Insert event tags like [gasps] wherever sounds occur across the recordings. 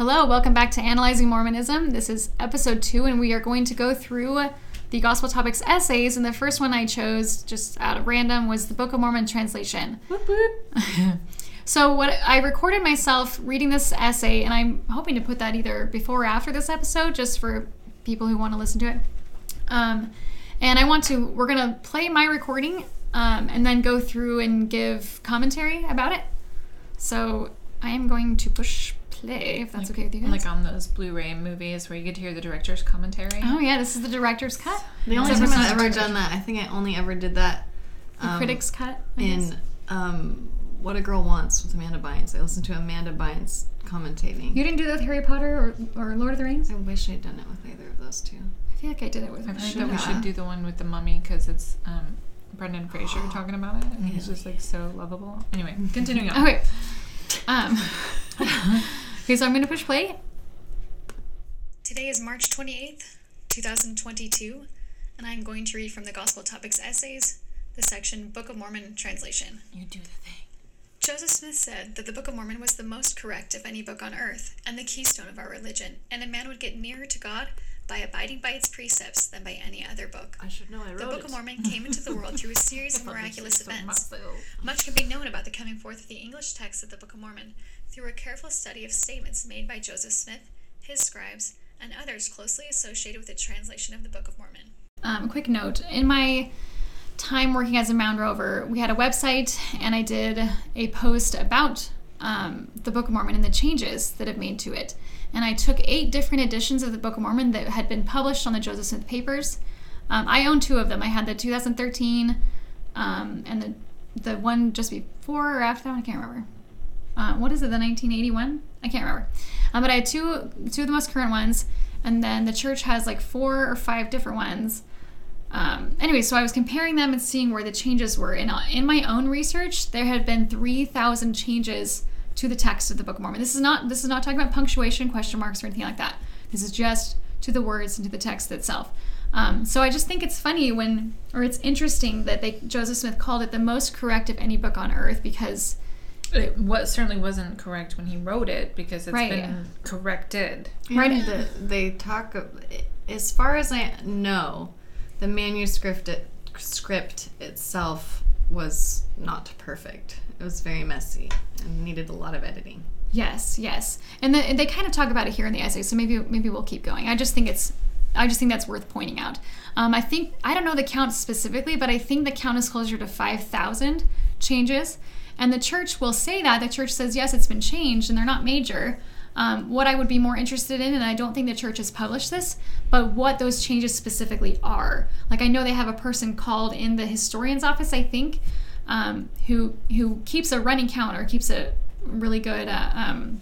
Hello, welcome back to Analyzing Mormonism. This is episode two, and we are going to go through the Gospel Topics essays. And the first one I chose, just out of random, was the Book of Mormon translation. [laughs] so, what I recorded myself reading this essay, and I'm hoping to put that either before or after this episode, just for people who want to listen to it. Um, and I want to, we're going to play my recording um, and then go through and give commentary about it. So, I am going to push play if that's okay with you guys. Like on those Blu-ray movies where you get to hear the director's commentary. Oh yeah, this is the director's cut. The only So time I've ever done that, I think I only ever did that The um, critic's cut. I in um, What a Girl Wants with Amanda Bynes. I listened to Amanda Bynes commentating. You didn't do that with Harry Potter or, or Lord of the Rings? I wish I'd done it with either of those two. I feel like I did it with. I've heard Should that we should do the one with the mummy because it's um, Brendan Fraser [gasps] talking about it, and he's just like so lovable. Anyway, continuing on. Okay. [laughs] Um. [laughs] okay, so I'm gonna push play. Today is March 28th, 2022, and I'm going to read from the Gospel Topics Essays, the section Book of Mormon Translation. You do the thing. Joseph Smith said that the Book of Mormon was the most correct of any book on earth and the keystone of our religion, and a man would get nearer to God by abiding by its precepts than by any other book. I should know. I The Book of Mormon [laughs] came into the world through a series of miraculous events. Much can be known about the coming forth of the English text of the Book of Mormon through a careful study of statements made by Joseph Smith, his scribes, and others closely associated with the translation of the Book of Mormon. Um, quick note in my time working as a Mound Rover, we had a website and I did a post about um, the Book of Mormon and the changes that have made to it. And I took eight different editions of the Book of Mormon that had been published on the Joseph Smith papers. Um, I own two of them. I had the 2013 um, and the the one just before or after that one. I can't remember. Uh, what is it? The 1981? I can't remember. Um, but I had two two of the most current ones, and then the church has like four or five different ones. Um, anyway, so I was comparing them and seeing where the changes were. And uh, in my own research, there had been 3,000 changes to the text of the Book of Mormon. This is not this is not talking about punctuation, question marks, or anything like that. This is just to the words and to the text itself. Um, so I just think it's funny when, or it's interesting that they Joseph Smith called it the most correct of any book on earth because It what certainly wasn't correct when he wrote it because it's Right. been corrected. Right. Right. The, they talk. of- As far as I know, the manuscript it, script itself was not perfect. It was very messy and needed a lot of editing. Yes, yes, and, the, and they kind of talk about it here in the essay. So maybe maybe we'll keep going. I just think it's I just think that's worth pointing out. Um, I think I don't know the count specifically, but I think the count is closer to five thousand changes. And the church will say that the church says yes, it's been changed, and they're not major. Um, what I would be more interested in, and I don't think the church has published this, but what those changes specifically are. Like I know they have a person called in the historian's office, I think, um, who who keeps a running count or keeps a really good uh, um,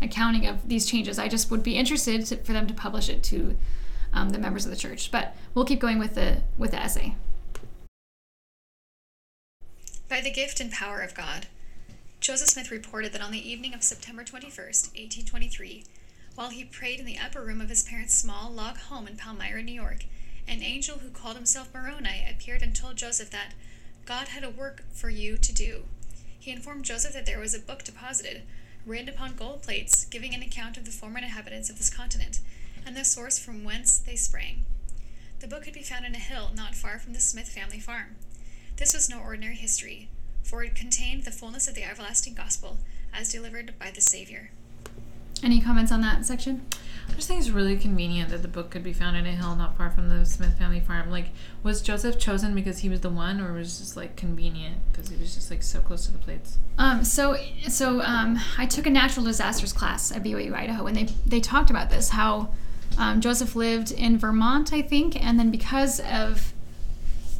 accounting of these changes. I just would be interested to, for them to publish it to um, the members of the church. But we'll keep going with the with the essay. By the gift and power of God, Joseph Smith reported that on the evening of September 21st, 1823, while he prayed in the upper room of his parents' small log home in Palmyra, New York, an angel who called himself Moroni appeared and told Joseph that God had a work for you to do. He informed Joseph that there was a book deposited, written upon gold plates, giving an account of the former inhabitants of this continent, and the source from whence they sprang. The book could be found in a hill not far from the Smith family farm. This was no ordinary history, for it contained the fullness of the everlasting gospel as delivered by the Savior. Any comments on that section? I just think it's really convenient that the book could be found in a hill not far from the Smith family farm. Like, was Joseph chosen because he was the one, or was it just like convenient because he was just like so close to the plates? Um, so, so um, I took a natural disasters class at BYU Idaho, and they they talked about this how um, Joseph lived in Vermont, I think, and then because of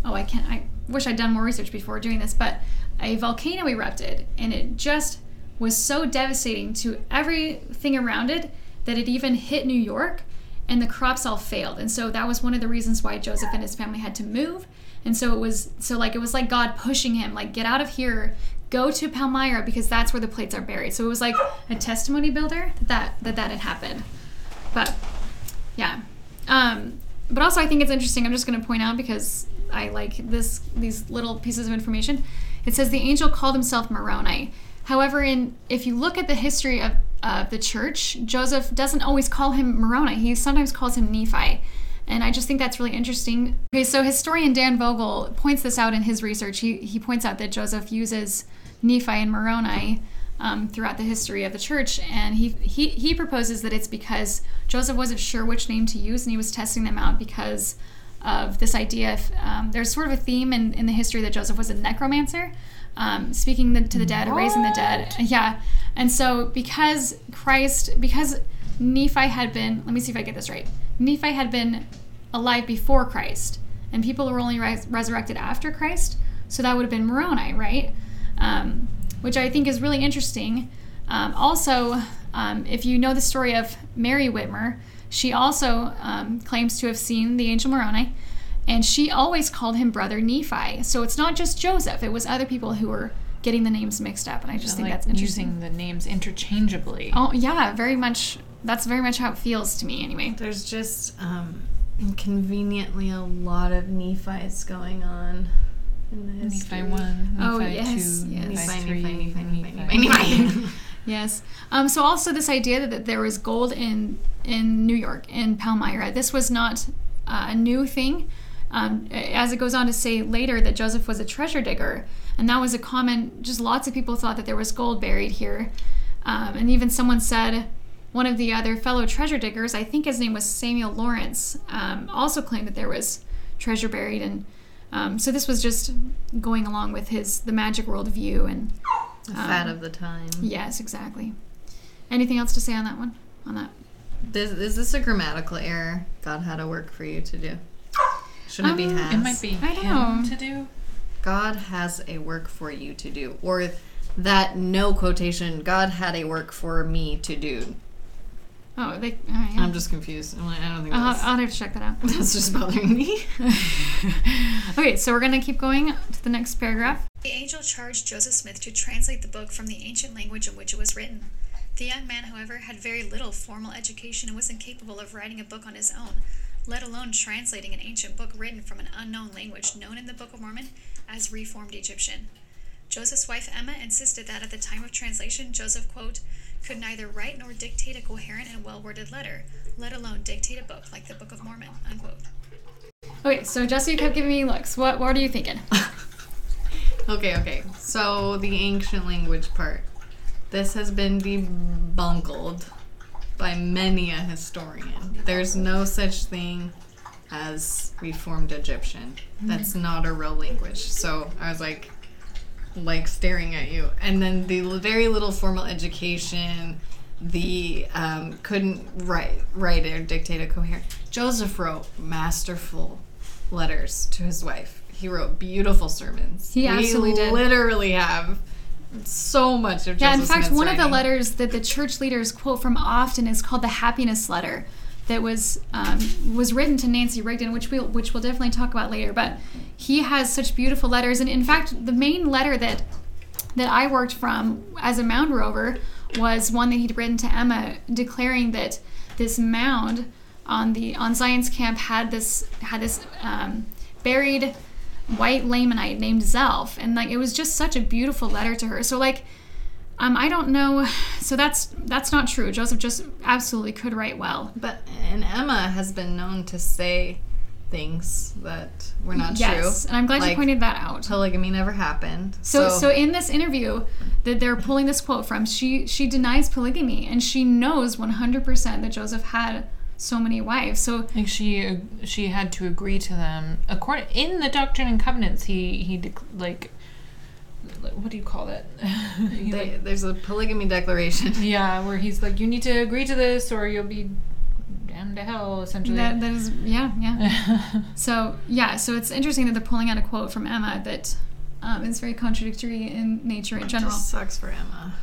oh, I can't. I wish I'd done more research before doing this, but a volcano erupted, and it just was so devastating to everything around it that it even hit New York, and the crops all failed. And so that was one of the reasons why Joseph and his family had to move. And so it was so like it was like God pushing him, like get out of here, go to Palmyra because that's where the plates are buried. So it was like a testimony builder that that that had happened. But yeah. Um, but also I think it's interesting. I'm just going to point out because I like this these little pieces of information. It says the angel called himself Moroni. However, in if you look at the history of of the church, Joseph doesn't always call him Moroni. He sometimes calls him Nephi. And I just think that's really interesting. Okay, so historian Dan Vogel points this out in his research. He, he points out that Joseph uses Nephi and Moroni um, throughout the history of the church, and he, he, he proposes that it's because Joseph wasn't sure which name to use, and he was testing them out because of this idea. Of, um, there's sort of a theme in, in the history that Joseph was a necromancer, um, speaking the, to the dead, raising the dead. Yeah, and so because Christ, because Nephi had been, let me see if I get this right. Nephi had been alive before Christ, and people were only res- resurrected after Christ. So that would have been Moroni, right? Um, which I think is really interesting. Um, also, um, if you know the story of Mary Whitmer, she also um, claims to have seen the angel Moroni, and she always called him brother Nephi. So it's not just Joseph; it was other people who were getting the names mixed up, and I just think like that's interesting. using the names interchangeably. Oh yeah, very much. That's very much how it feels to me, anyway. There's just um, inconveniently a lot of Nephi's going on in the history. Nephi one, Nephi Oh, yes, two, yes. Nephi Nephi, three, Nephi, Nephi, Nephi, Nephi. Nephi, Nephi. [laughs] Yes. Um, so also this idea that that there was gold in in New York in Palmyra. This was not uh, a new thing. Um, as it goes on to say later that Joseph was a treasure digger, and that was a common. Just lots of people thought that there was gold buried here, um, and even someone said. One of the other fellow treasure diggers, I think his name was Samuel Lawrence, um, also claimed that there was treasure buried, and um, so this was just going along with his the magic world view and The fad of the time. Yes, exactly. Anything else to say on that one? On that? This, is this a grammatical error God had a work for you to do? Shouldn't it be Um, has? It might be I don't him know. to do. God has a work for you to do. Or that no quotation, God had a work for me to do. Oh, they. All right, yeah. I'm just confused. I'm like, I don't think I'll, that's, I'll have to check that out. [laughs] that's just bothering me. [laughs] okay, so we're gonna keep going to the next paragraph. The angel charged Joseph Smith to translate the book from the ancient language in which it was written. The young man, however, had very little formal education and was incapable of writing a book on his own, let alone translating an ancient book written from an unknown language known in the Book of Mormon as Reformed Egyptian. Joseph's wife Emma insisted that at the time of translation, Joseph, quote, could neither write nor dictate a coherent and well worded letter, let alone dictate a book like the Book of Mormon, unquote. Okay, so Jesse kept giving me looks. What What are you thinking? [laughs] okay, okay. So the ancient language part. This has been debunkled by many a historian. There's no such thing as Reformed Egyptian. That's not a real language. So I was like, like staring at you. And then the very little formal education, the um, couldn't write, write or dictate a coherent. Joseph wrote masterful letters to his wife. He wrote beautiful sermons. He absolutely we did. Literally have so much of Yeah, in fact, Smith's one of the letters that the church leaders quote from often is called the Happiness Letter, that was um, was written to Nancy Rigdon, which we'll which we'll definitely talk about later. But he has such beautiful letters, and in fact, the main letter that that I worked from as a mound rover was one that he'd written to Emma, declaring that this mound on the on Zion's camp had this had this um, buried white Lamanite named Zelph, and like it was just such a beautiful letter to her. So like, um, I don't know. [sighs] So that's that's not true. Joseph just absolutely could write well. But and Emma has been known to say things that were not yes, true. Yes, and I'm glad you pointed that out. Polygamy never happened. So, so in this interview that they're pulling this quote from, she she denies polygamy and she knows 100% that Joseph had so many wives. So Like she she had to agree to them. According in the Doctrine and Covenants, he he dec- like what do you call that? [laughs] He, they, like- there's a polygamy declaration. [laughs] yeah, where he's like, you need to agree to this, or you'll be damned to hell. Essentially. that, that is yeah yeah. [laughs] So yeah, so it's interesting that they're pulling out a quote from Emma that um, is very contradictory in nature in general. Just sucks for Emma.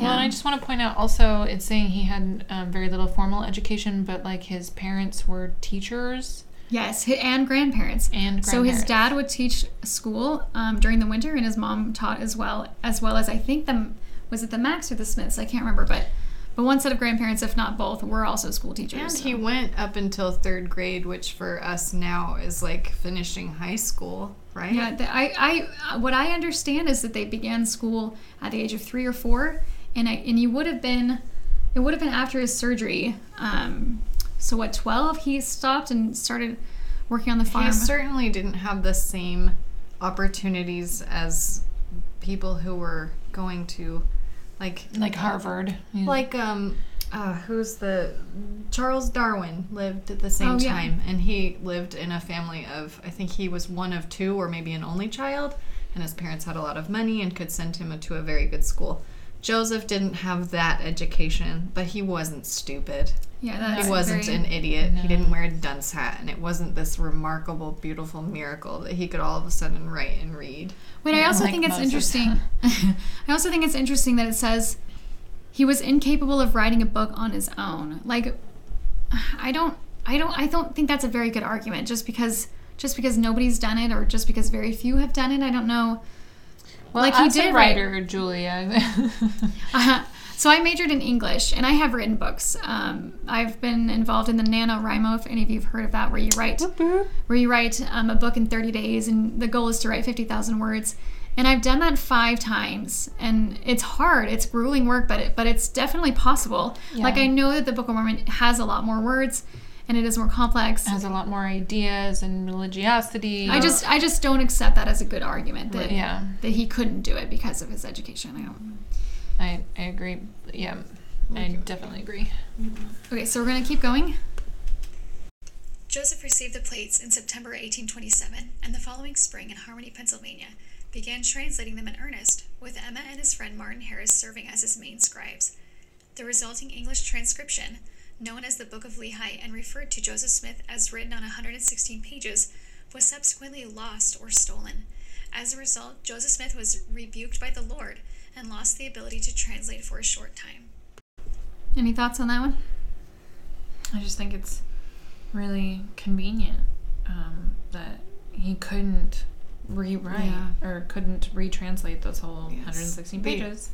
Well, and I just want to point out also, it's saying he had um, very little formal education, but like his parents were teachers Yes, and grandparents. and So his dad would teach school um, during the winter, and his mom taught as well, as well as I think the was it the Macks or the Smiths? I can't remember, but but one set of grandparents, if not both, were also school teachers. And so. he went up until third grade, which for us now is like finishing high school, right? yeah, the, I, I what I understand is that they began school at the age of three or four, and I and you would have been it would have been after his surgery. Um, so what, 12? He stopped and started working on the farm. He certainly didn't have the same opportunities as people who were going to, like, Like Harvard. Yeah. like um, uh, who's the Charles Darwin lived at the same Oh, yeah. time, and he lived in a family of I think he was one of two or maybe an only child, and his parents had a lot of money and could send him to a very good school. Joseph didn't have that education, but he wasn't stupid. yeah, that's He wasn't very- an idiot. He didn't wear a dunce hat, and it wasn't this remarkable, beautiful miracle that he could all of a sudden write and read. Wait, I also Like think it's Moses. interesting. [laughs] I also think it's interesting that it says he was incapable of writing a book on his own. Like, I don't, I don't, I don't think that's a very good argument. Just because, just because nobody's done it, or just because very few have done it, I don't know. Well, like, he did a write- writer, Julia. [laughs] Uh, so I majored in English, and I have written books. Um, I've been involved in the NaNoWriMo, if any of you have heard of that, where you write where you write um, a book in 30 days, and the goal is to write 50,000 words. And I've done that five times, and it's hard. It's grueling work, but it, but it's definitely possible. Like I know that the Book of Mormon has a lot more words, and it is more complex. It has a lot more ideas and religiosity. I just I just don't accept that as a good argument that yeah, that he couldn't do it because of his education. I don't. I I agree. Yeah, I definitely agree. Mm-hmm. Okay, so we're gonna keep going. Joseph received the plates in September 1827, and the following spring in Harmony, Pennsylvania, began translating them in earnest, with Emma and his friend Martin Harris serving as his main scribes. The resulting English transcription, known as the Book of Lehi and referred to Joseph Smith as written on 116 pages, was subsequently lost or stolen. As a result, Joseph Smith was rebuked by the Lord and lost the ability to translate for a short time. Any thoughts on that one? I just think it's really convenient um, that he couldn't rewrite Yeah. or couldn't retranslate those whole Yes. 116 They- pages.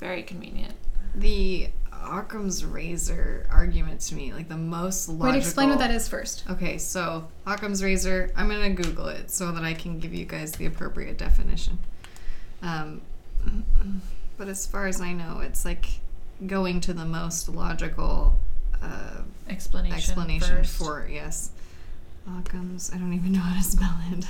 Very convenient. The Occam's razor argument to me, like the most logical. Wait, explain what that is first. Okay, so Occam's razor. I'm gonna Google it so that I can give you guys the appropriate definition. Um, but as far as I know, it's like going to the most logical uh, Explanation. explanation first. for yes. Occam's. I don't even know how to spell it.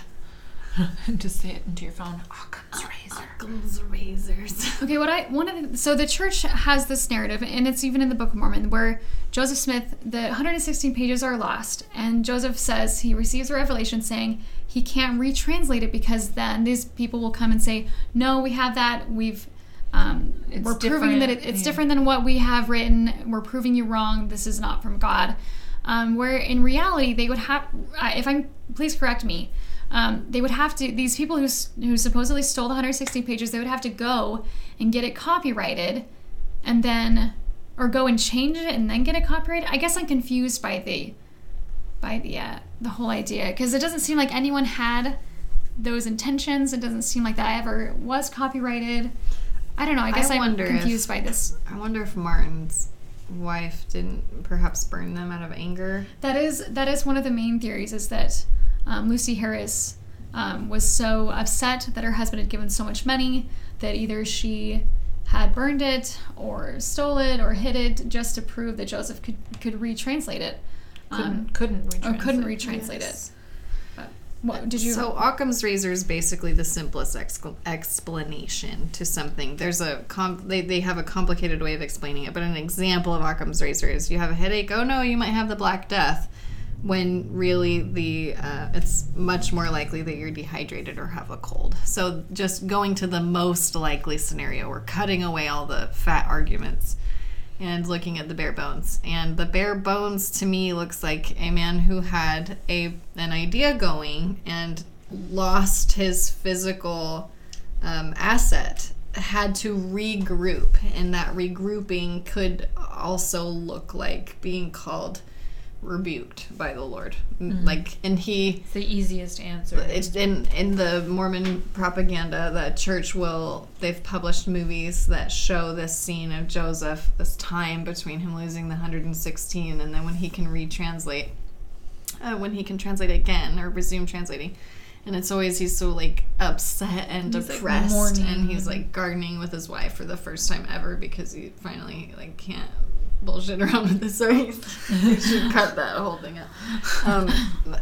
[laughs] Just say it into your phone. Occam's razor. Occam's razors. [laughs] Okay, what I one of the, so the church has this narrative, and it's even in the Book of Mormon, where Joseph Smith, the 116 pages are lost, and Joseph says he receives a revelation saying he can't retranslate it because then these people will come and say, "No, we have that. We've um, It's we're proving that it, it's yeah. different than what we have written. We're proving you wrong. This is not from God." Um, where in reality they would have, uh, if I'm, please correct me. Um, they would have to these people who who supposedly stole the 160 pages they would have to go and get it copyrighted and then or go and change it and then get it copyrighted. I guess i'm confused by the by the uh, the whole idea because it doesn't seem like anyone had those intentions. It doesn't seem like that ever was copyrighted. I don't know. I guess I i'm wonder if- confused by this. I wonder if Martin's wife didn't perhaps burn them out of anger. That is that is one of the main theories is that um, Lucy Harris um, was so upset that her husband had given so much money that either she had burned it or stole it or hid it just to prove that Joseph could could retranslate it. Um, Couldn't, couldn't or couldn't retranslate Yes. it. But what did you? So Occam's razor is basically the simplest excl- explanation to something. There's a com- they they have a complicated way of explaining it, but an example of Occam's razor is you have a headache. Oh no, you might have the Black Death. When really the uh, it's much more likely that you're dehydrated or have a cold. So just going to the most likely scenario, we're cutting away all the fat arguments and looking at the bare bones. And the bare bones to me looks like a man who had a an idea going and lost his physical um, asset had to regroup and that regrouping could also look like being called rebuked by the lord like and he It's the easiest answer. it's in in the Mormon propaganda that church will they've published movies that show this scene of Joseph this time between him losing the 116 and then when he can retranslate uh, when he can translate again or resume translating And it's always he's so like upset and He's, depressed, mourning. and he's like gardening with his wife for the first time ever because he finally like can't bullshit around with this. Sorry, you [laughs] should cut that whole thing out. Um,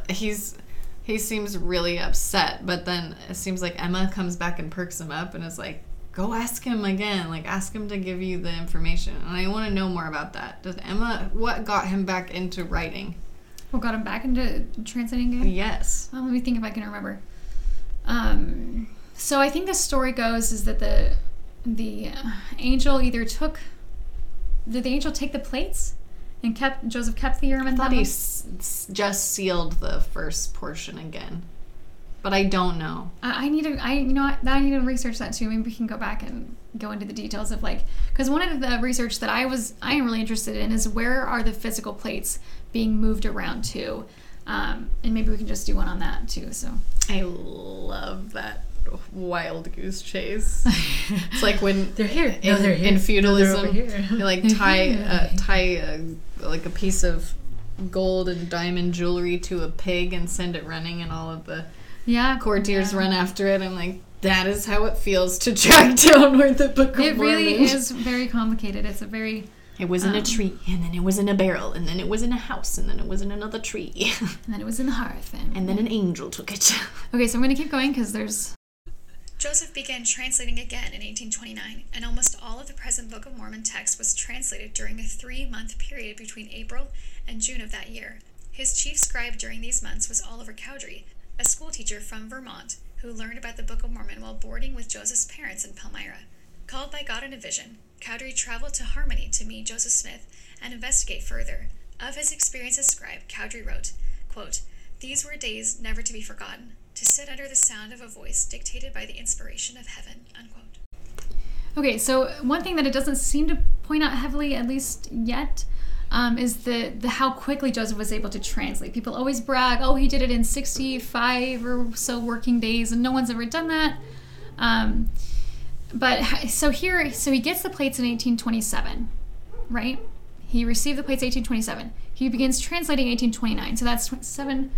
he's he seems really upset, but then it seems like Emma comes back and perks him up and is like, "Go ask him again. Like ask him to give you the information." And I want to know more about that. Does Emma what got him back into writing? What got him back into translating again? Yes. Um, let me think if I can remember. Um, so I think the story goes is that the the angel either took did the angel take the plates and kept Joseph kept the urim and thought he s- s- just sealed the first portion again, but I don't know. I, I need to I you know what, I need to research that too. Maybe we can go back and go into the details of like because one of the research that I was I am really interested in is where are the physical plates being moved around to, um, and maybe we can just do one on that too. So I love that wild goose chase. [laughs] it's like when They're here. in, no, they're here. in No, feudalism, here. [laughs] you like tie uh, tie uh, like a piece of gold and diamond jewelry to a pig and send it running, and all of the yeah, courtiers run after it. I'm like, that is how it feels to track [laughs] down where the book It really Mormon. is very complicated. It's a very It was in a um, tree, and then it was in a barrel, and then it was in a house, and then it was in another tree, and then it was in the hearth and, and then an angel took it. okay. So I'm gonna keep going because there's Joseph began translating again in 1829, and almost all of the present Book of Mormon text was translated during a three month period between April and June of that year. His chief scribe during these months was Oliver Cowdery, a schoolteacher from Vermont who learned about the Book of Mormon while boarding with Joseph's parents in Palmyra. Called by God in a vision, Cowdery traveled to Harmony to meet Joseph Smith and investigate further. Of his experience as scribe, Cowdery wrote, quote, These were days never to be forgotten, to sit under the sound of a voice dictated by the inspiration of heaven. Unquote. okay. So one thing that it doesn't seem to point out heavily, at least yet, um, is the the how quickly Joseph was able to translate. People always brag, oh, he did it in 65 or so working days, and no one's ever done that. Um, but so here, so he gets the plates in 1827, right? He received the plates 1827. He begins translating 1829. So that's 27,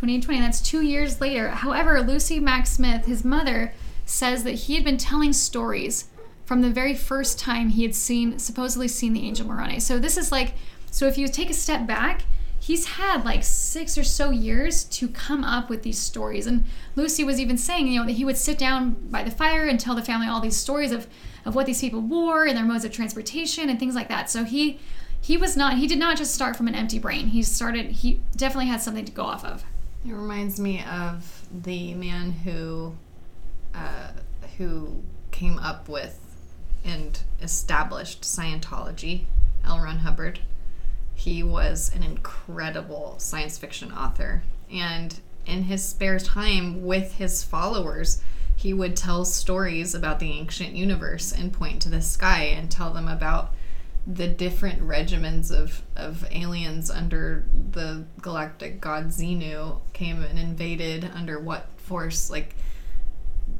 28, That's two years later. However, Lucy Mack Smith, his mother, says that he had been telling stories from the very first time he had seen, supposedly seen the angel Moroni. So this is like, so if you take a step back, he's had like six or so years to come up with these stories. And Lucy was even saying, you know, that he would sit down by the fire and tell the family all these stories of, of what these people wore and their modes of transportation and things like that. So he he was not he did not just start from an empty brain. He started he definitely had something to go off of. It reminds me of the man who, uh, who came up with and established Scientology, L. Ron Hubbard. He was an incredible science fiction author, and in his spare time with his followers, he would tell stories about the ancient universe and point to the sky and tell them about the different regimens of, of aliens under the galactic god Xenu came and invaded under what force? Like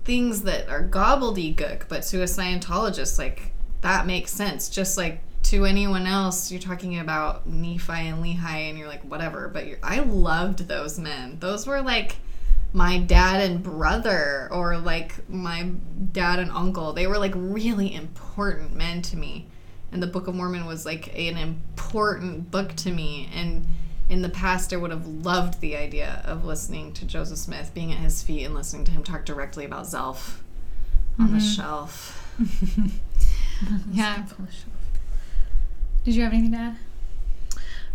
things that are gobbledygook but to a Scientologist like that makes sense. Just like to anyone else you're talking about Nephi and Lehi and you're like whatever. But I loved those men. Those were like my dad and brother or like my dad and uncle. They were like really important men to me and the book of mormon was like an important book to me and in the past i would have loved the idea of listening to joseph smith being at his feet and listening to him talk directly about zelph [laughs] on the shelf Yeah. Did you have anything to add?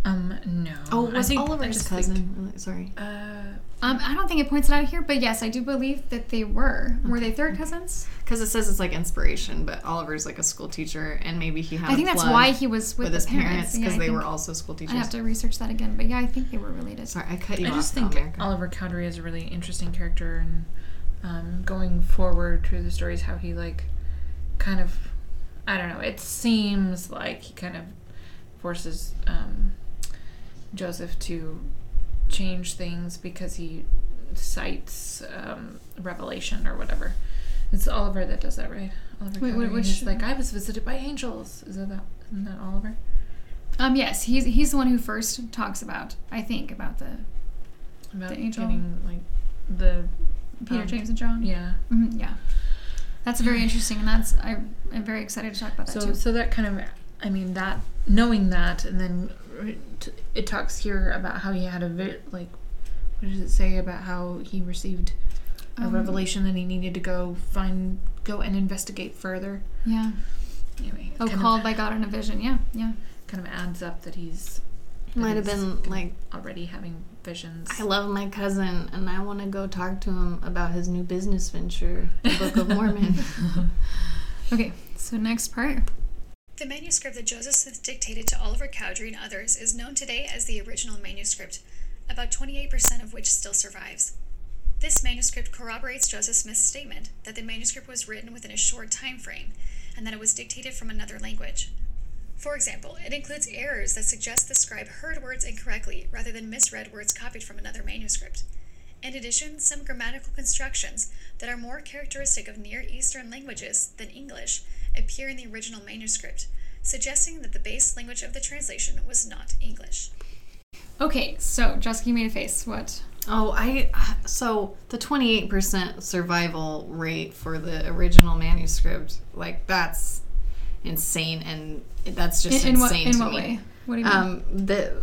Um, no. oh I was think- oliver's cousin really, sorry uh, Um, I don't think it points it out here, but yes, I do believe that they were. Were they third cousins? because it says it's like inspiration but oliver's like a school teacher and maybe he had I think a that's plug why he was with, with his parents because I they think- were also school teachers. I'd teachers have to research that again, but yeah, I think they were related. sorry i cut you I off just think America. Oliver Cowdery is a really interesting character, and um, going forward through the stories, how he like kind of, I don't know. It seems like he kind of forces um, Joseph to change things because he cites um, Revelation or whatever. It's Oliver that does that, right? Oliver Wait, Cowdery. which- like, I was visited by angels. Is that that? Isn't that Oliver? Um, yes, he's he's the one who first talks about, I think, about the About The angel? getting like the Peter, Um, James, and John. Yeah. Mhm, yeah. That's very interesting, and that's I, I'm very excited to talk about that So too. so that kind of I mean that knowing that and then it, it talks here about how he had a vi- like what does it say about how he received a Um, revelation that he needed to go find go and investigate further. Yeah. Anyway, Oh, called of, by God in a vision. Yeah, yeah. kind of adds up that he's that Might have been like, already having visions. I love my cousin and I want to go talk to him about his new business venture, the Book of [laughs] Mormon. [laughs] Okay, so next part. The manuscript that Joseph Smith dictated to Oliver Cowdery and others is known today as the original manuscript, about 28% of which still survives. This manuscript corroborates Joseph Smith's statement that the manuscript was written within a short time frame and that it was dictated from another language. For example, it includes errors that suggest the scribe heard words incorrectly rather than misread words copied from another manuscript. In addition, some grammatical constructions that are more characteristic of Near Eastern languages than English appear in the original manuscript, suggesting that the base language of the translation was not English. Okay, so Jessica, you made a face. What? Oh, I so the 28% survival rate for the original manuscript, like that's insane and that's just In, in what? insane In to what me. way? What do you mean? Um the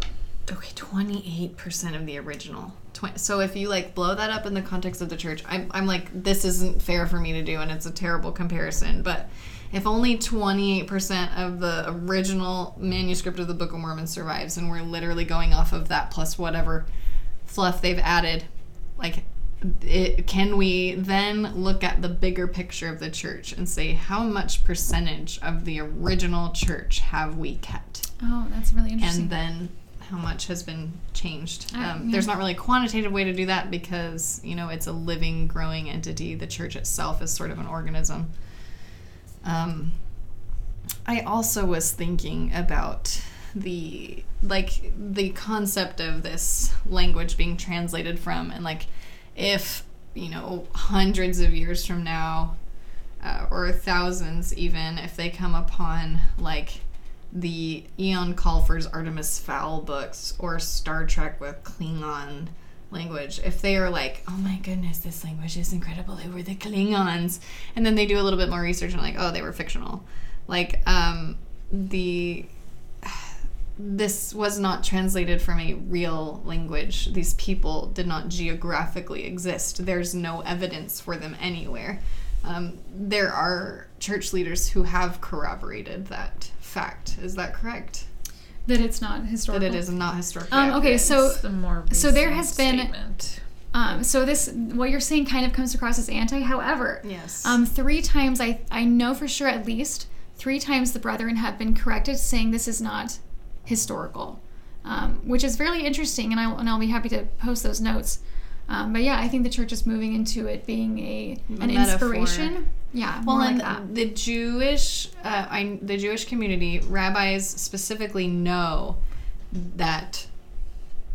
okay, 28% of the original. So if you like blow that up in the context of the church, I'm I'm like this isn't fair for me to do and it's a terrible comparison, but if only 28% of the original manuscript of the Book of Mormon survives and we're literally going off of that plus whatever fluff they've added like it, can we then look at the bigger picture of the church and say how much percentage of the original church have we kept oh, that's really interesting. and then how much has been changed. Uh, um, yeah. there's not really a quantitative way to do that because you know it's a living growing entity. The church itself is sort of an organism. Um, i also was thinking about the like the concept of this language being translated from and like if you know hundreds of years from now uh, or thousands even if they come upon like the Eoin Colfer's Artemis Fowl books or Star Trek with Klingon language, if they are like, oh my goodness, this language is incredible, they were the Klingons, and then they do a little bit more research and like, oh, they were fictional. Like, um, the [sighs] this was not translated from a real language. These people did not geographically exist. There's no evidence for them anywhere. Um, there are church leaders who have corroborated that fact. Is that correct? that it's not historical. That it is not historical. Um, okay, so the more so there has been- statement. Um, so this what you're saying kind of comes across as anti. However, yes, um, three times I I know for sure at least three times the brethren have been corrected, saying this is not historical, um, which is really interesting, and I and I'll be happy to post those notes. Um, but yeah, I think the church is moving into it being a an Metaphor. inspiration. Yeah, well, like that. the Jewish, uh, I, the Jewish community, rabbis specifically know that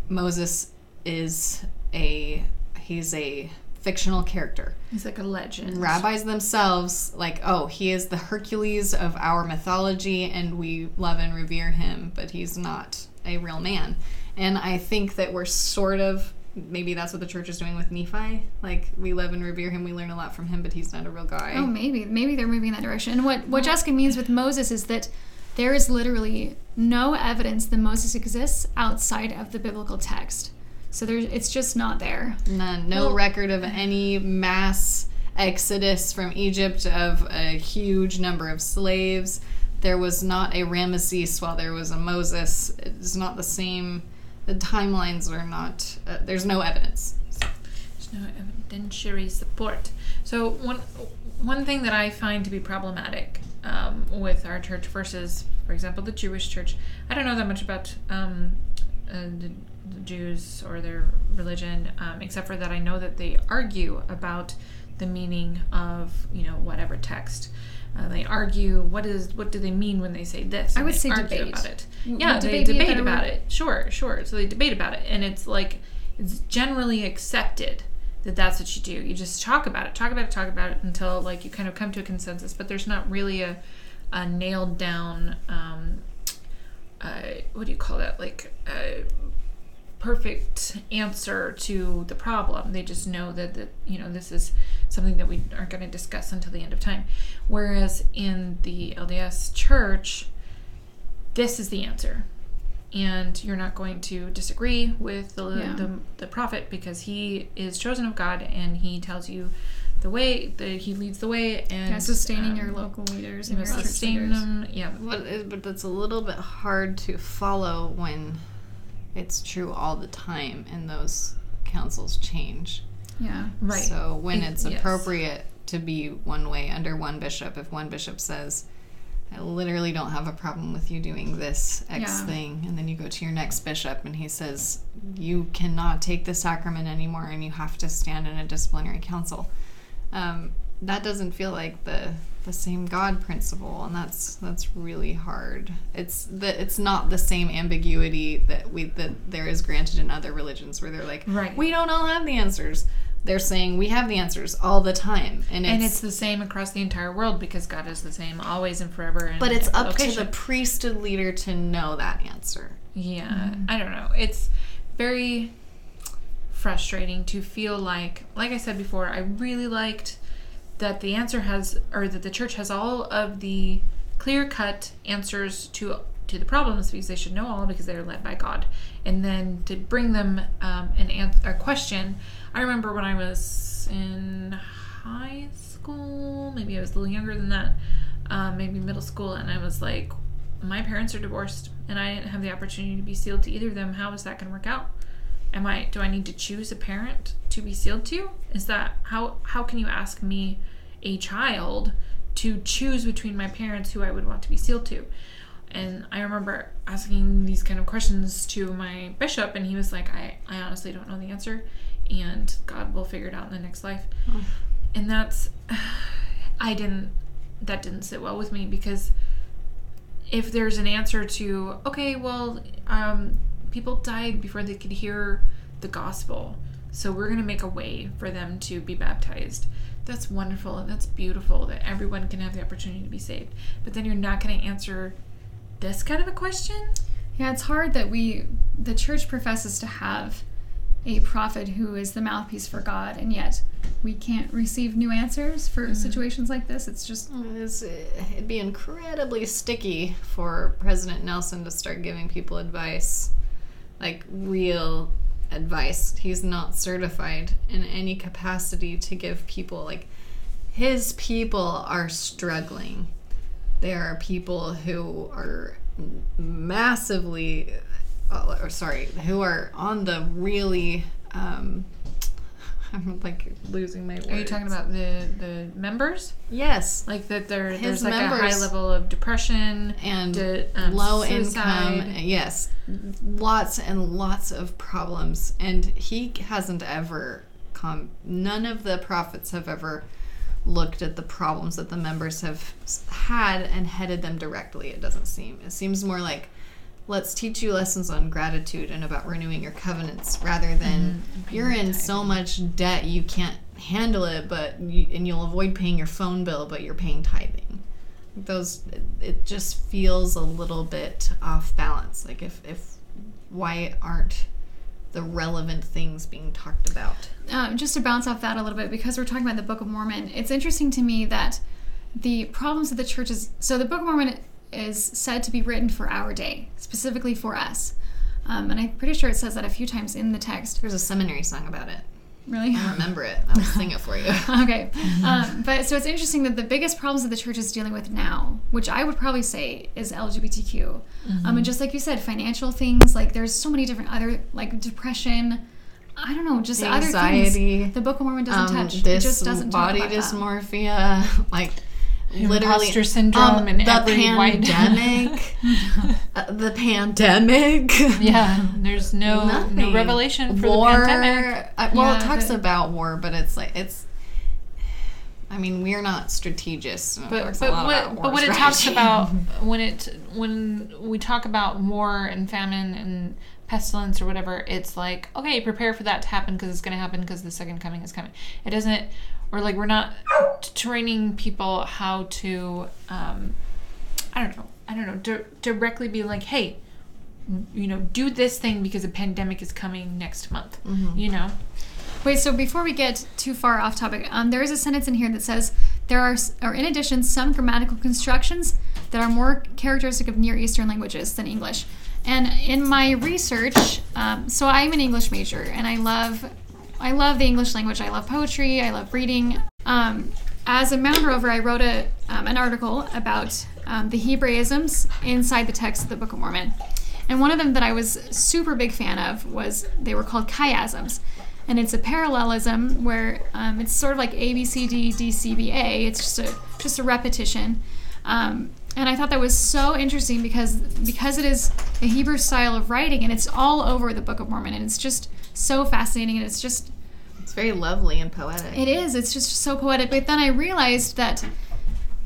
Moses is a he's a fictional character. He's like a legend. rabbis themselves like oh he is the hercules of our mythology and we love and revere him but he's not a real man and i think that we're sort of maybe that's what the church is doing with nephi like we love and revere him we learn a lot from him but he's not a real guy Oh, maybe maybe they're moving in that direction. And what what Jessica means with Moses is that there is literally no evidence that Moses exists outside of the biblical text. So there's it's just not there. none no Well- record of any mass exodus from egypt of a huge number of slaves there was not a ramesses while there was a moses it's not the same the timelines are not uh, there's no evidence There's no evidentiary support. So one one thing that I find to be problematic um, with our church versus, for example, the Jewish church. I don't know that much about um, uh, the, the Jews or their religion, um, except for that I know that they argue about the meaning of you know whatever text. Uh, they argue what is what do they mean when they say this? I would say argue debate. about it. Would Yeah, they debate about word? it. Sure, sure. So they debate about it, and it's like it's generally accepted that that's what you do. You just talk about it, talk about it, talk about it until like you kind of come to a consensus. But there's not really a, a nailed down, um, uh, what do you call that? Like uh, perfect answer to the problem. They just know that, that you know this is something that we aren't going to discuss until the end of time. Whereas in the LDS church, this is the answer. And you're not going to disagree with the, Yeah. the, the prophet because he is chosen of God and he tells you the way, that he leads the way. And Yeah, sustaining um, your local leaders you and your sustain them. Yeah. But, it- but that's a little bit hard to follow when it's true all the time and those councils change. Yeah. Right. So when It- it's yes. appropriate to be one way under one bishop, if one bishop says, I literally don't have a problem with you doing this X Yeah. thing, and then you go to your next bishop and he says, You cannot take the sacrament anymore and you have to stand in a disciplinary council. Um, that doesn't feel like the the same God principle, and that's that's really hard. It's the it's not the same ambiguity that we that there is granted in other religions, where they're like, Right. we don't all have the answers. They're saying we have the answers all the time, and it's, and it's the same across the entire world because God is the same always and forever. And but it's up to location. the priesthood leader to know that answer. Yeah, I don't know. It's very frustrating to feel like, like I said before, I really liked that the answer has, or that the church has all of the clear-cut answers to to the problems because they should know all because they're led by God, and then to bring them um, an answer, a question. I remember when I was in high school, maybe I was a little younger than that, um, maybe middle school, and I was like, my parents are divorced and I didn't have the opportunity to be sealed to either of them. How is that going to work out? Am I do I need to choose a parent to be sealed to? Is that how how can you ask me a child to choose between my parents who I would want to be sealed to? And I remember asking these kind of questions to my bishop and he was like, I, I honestly don't know the answer and God will figure it out in the next life. And that's [sighs] I didn't that didn't sit well with me because if there's an answer to okay well um, people died before they could hear the gospel so we're going to make a way for them to be baptized. That's wonderful and that's beautiful that everyone can have the opportunity to be saved. But then you're not going to answer this kind of a question? Yeah, it's hard that we, the church professes to have a prophet who is the mouthpiece for God, and yet we can't receive new answers for situations like this. It's just, It's, it'd be incredibly sticky for President Nelson to start giving people advice, like real advice. He's not certified in any capacity to give people, like, his people are struggling. There are people who are massively, uh, or sorry, who are on the really, um, [laughs] I'm like losing my words. are you talking about the the members Yes. like that there His there's like a high level of depression and to, um, low suicide. income yes lots and lots of problems and he hasn't ever come none of the prophets have ever looked at the problems that the members have had and headed them directly it doesn't seem it seems more like let's teach you lessons on gratitude and about renewing your covenants rather than you're in so much debt you can't handle it but you, and you'll avoid paying your phone bill but you're paying tithing. Those it, it just feels a little bit off balance like if if why aren't the relevant things being talked about? Um, just to bounce off that a little bit, because we're talking about the Book of Mormon, it's interesting to me that the problems of the church is so the Book of Mormon is said to be written for our day, specifically for us. Um, and I'm pretty sure it says that a few times in the text. there's a seminary song about it Really? i remember it i'll sing it for you [laughs] okay. Um, but so it's interesting that the biggest problems that the church is dealing with now, which I would probably say is LGBTQ. Um, and just like you said, financial things, like there's so many different other, like depression. I don't know, just other Anxiety. things. The Book of Mormon doesn't um, touch. this it just doesn't talk body dysmorphia [laughs] like literally Imposter syndrome um, and the every [laughs] pandemic [laughs] uh, the pandemic yeah there's no no revelation for war. the pandemic uh, well, Yeah, it talks the- about war, but it's like it's. I mean, we're not strategists. but but what but when it talks about [laughs] when it when we talk about war and famine and pestilence or whatever it's like okay prepare for that to happen because it's going to happen because the second coming is coming it doesn't or like we're not t- training people how to um i don't know i don't know di- directly be like hey you know, do this thing because a pandemic is coming next month. Mm-hmm. You know, Wait, so before we get too far off topic, um, there is a sentence in here that says there are, s- are in addition some grammatical constructions that are more characteristic of Near Eastern languages than English. And in my research, um, so I'm an English major, and I love, I love the English language. I love poetry. I love reading. Um, as a Mound Rover, I wrote a, um, an article about um, the Hebraisms inside the text of the Book of Mormon. And one of them that I was super big fan of was they were called chiasms. And it's a parallelism where um, it's sort of like A B C D D C B A. It's just a just a repetition. Um, and I thought that was so interesting because because it is a Hebrew style of writing and it's all over the Book of Mormon and it's just so fascinating and it's just It's very lovely and poetic. it is. It's just so poetic. But then I realized that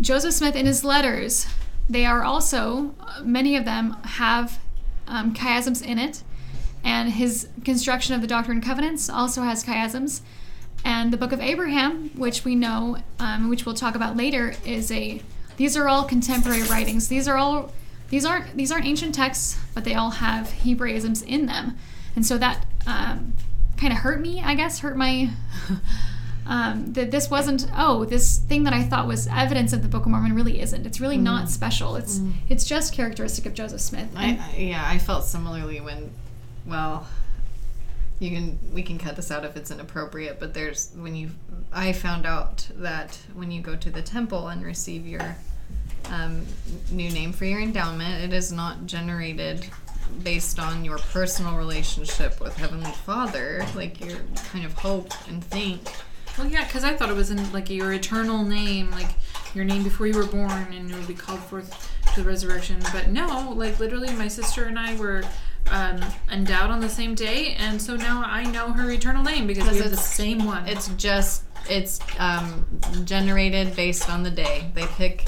Joseph Smith, in his letters, they are also, many of them have um, chiasms in it. And his construction of the Doctrine and Covenants also has chiasms. And the Book of Abraham, which we know, um, which we'll talk about later, is a. These are all contemporary writings. These are all. These aren't these aren't ancient texts, but they all have Hebraisms in them, and so that um, kind of hurt me. I guess hurt my. [laughs] um, that this wasn't oh this thing that I thought was evidence of the Book of Mormon really isn't. It's really not special. It's it's just characteristic of Joseph Smith. I, I- yeah, I felt similarly when, well, you can we can cut this out if it's inappropriate, but there's when you I found out that when you go to the temple and receive your um, new name for your endowment, it is not generated based on your personal relationship with Heavenly Father, like your kind of hope and think. Well, yeah, because I thought it was in like your eternal name, like your name before you were born, and it would be called forth to the resurrection. But no, like literally, my sister and I were um, endowed on the same day, and so now I know her eternal name because we have the same one. It's just it's um, generated based on the day. They pick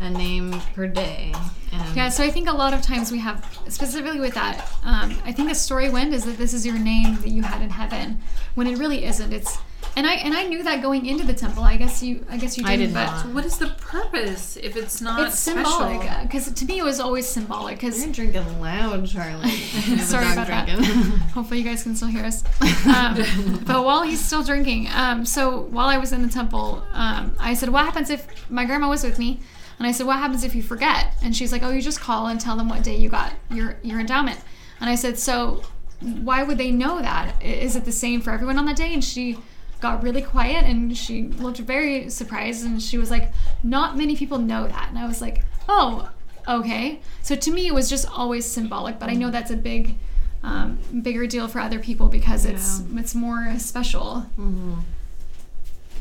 a name per day. And Yeah, so I think a lot of times we have, specifically with that, um, I think the story went is that this is your name that you had in heaven, when it really isn't. It's, and I and I knew that going into the temple. I guess you, I guess you didn't, did but not. so what is the purpose if it's not it's symbolic. Because to me, it was always symbolic. Because You're drinking loud, Charlie. You have a Sorry dog about that. [laughs] Hopefully, you guys can still hear us. Um, but while he's still drinking, um, so while I was in the temple, um, I said, "What happens if my grandma was with me?" And I said, "What happens if you forget?" And she's like, "Oh, you just call and tell them what day you got your your endowment." And I said, "So, why would they know that? Is it the same for everyone on that day?" And she got really quiet and she looked very surprised and she was like, "Not many people know that." And I was like, "Oh." Okay, so to me it was just always symbolic, but I know that's a big, um, bigger deal for other people because it's it's more special. Mhm.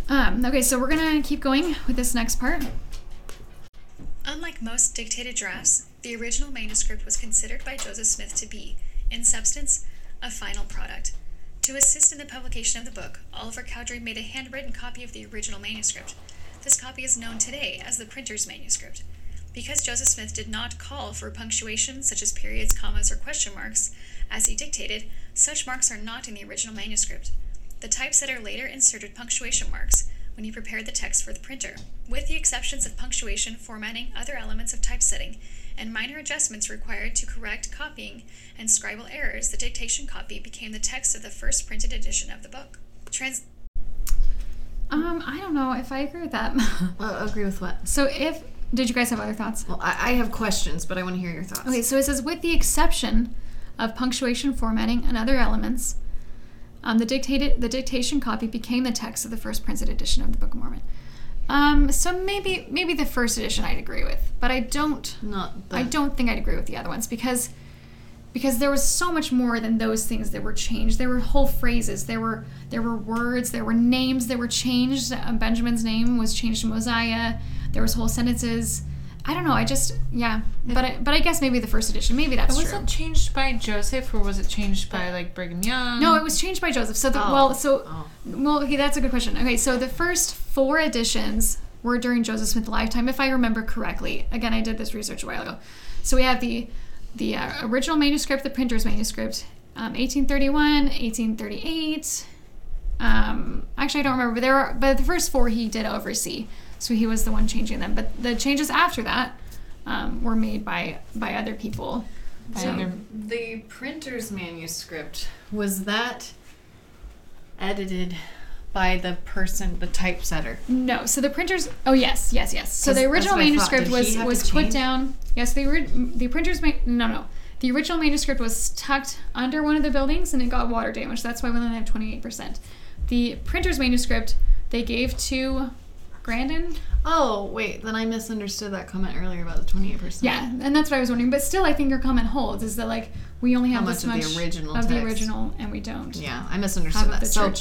Um, okay, so we're gonna keep going with this next part. Unlike most dictated drafts, the original manuscript was considered by Joseph Smith to be, in substance, a final product. To assist in the publication of the book, Oliver Cowdery made a handwritten copy of the original manuscript. This copy is known today as the printer's manuscript. Because Joseph Smith did not call for punctuation such as periods, commas, or question marks, as he dictated, such marks are not in the original manuscript. The typesetter later inserted punctuation marks when he prepared the text for the printer. With the exceptions of punctuation, formatting, other elements of typesetting, and minor adjustments required to correct copying and scribal errors, the dictation copy became the text of the first printed edition of the book. Trans- Um, I don't know if I agree with that. Well, [laughs] agree with what? so if did you guys have other thoughts? Well, I, I have questions, but I want to hear your thoughts. Okay, so it says with the exception of punctuation, formatting, and other elements, um, the dictated the dictation copy became the text of the first printed edition of the Book of Mormon. Um, so maybe maybe the first edition I'd agree with, but I don't Not the, I don't think I'd agree with the other ones because because there was so much more than those things that were changed. There were whole phrases. There were there were words. There were names that were changed. Benjamin's name was changed to Mosiah. There was whole sentences. I don't know. I just yeah. But I, but I guess maybe the first edition. Maybe that's was true. it changed by Joseph or was it changed by like Brigham Young? No, it was changed by Joseph. So the Oh. well, so Oh. well, okay, that's a good question. Okay, so the first four editions were during Joseph Smith's lifetime, if I remember correctly. Again, I did this research a while ago. So we have the the uh, original manuscript, the printer's manuscript, um, 1831, 1838. Um, actually, I don't remember, but there are, but the first four he did oversee, so he was the one changing them. But the changes after that um, were made by by other people. by So other the printer's manuscript was that edited by the person, the typesetter. No, so the printers. Oh yes, yes, yes. So the original what I thought. manuscript was was put down. Yes, the the printer's ma- no no. The original manuscript was tucked under one of the buildings and it got water damage. That's why we only have twenty eight percent. The printer's manuscript they gave to Grandin. Oh wait, then I misunderstood that comment earlier about the twenty-eight percent. Yeah, and that's what I was wondering. But still, I think your comment holds. Is that like we only have How this much much of the original of the original and we don't. Yeah, I misunderstood that. the So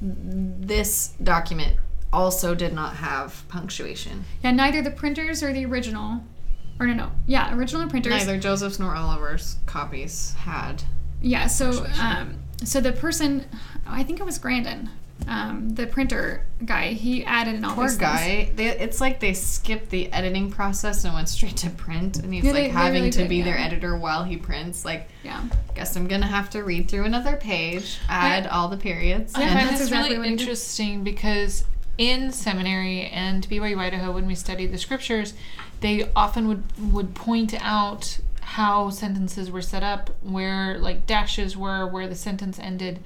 this document also did not have punctuation. Yeah, neither the printers or the original, or no, no, yeah, original and printers. Neither Joseph's nor Oliver's copies had. Yeah, so um, so the person, I think it was Grandin, um, the printer guy. He added in all Poor these things. guy. They, it's like they skipped the editing process and went straight to print, and he's Yeah, like they- they having really to did, be their editor while he prints. Like, Yeah, guess I'm gonna have to read through another page, add all the periods. Yeah, and- that's that's exactly really what he did. interesting because in seminary and BYU Idaho, when we studied the scriptures, they often would would point out how sentences were set up, where like dashes were, where the sentence ended,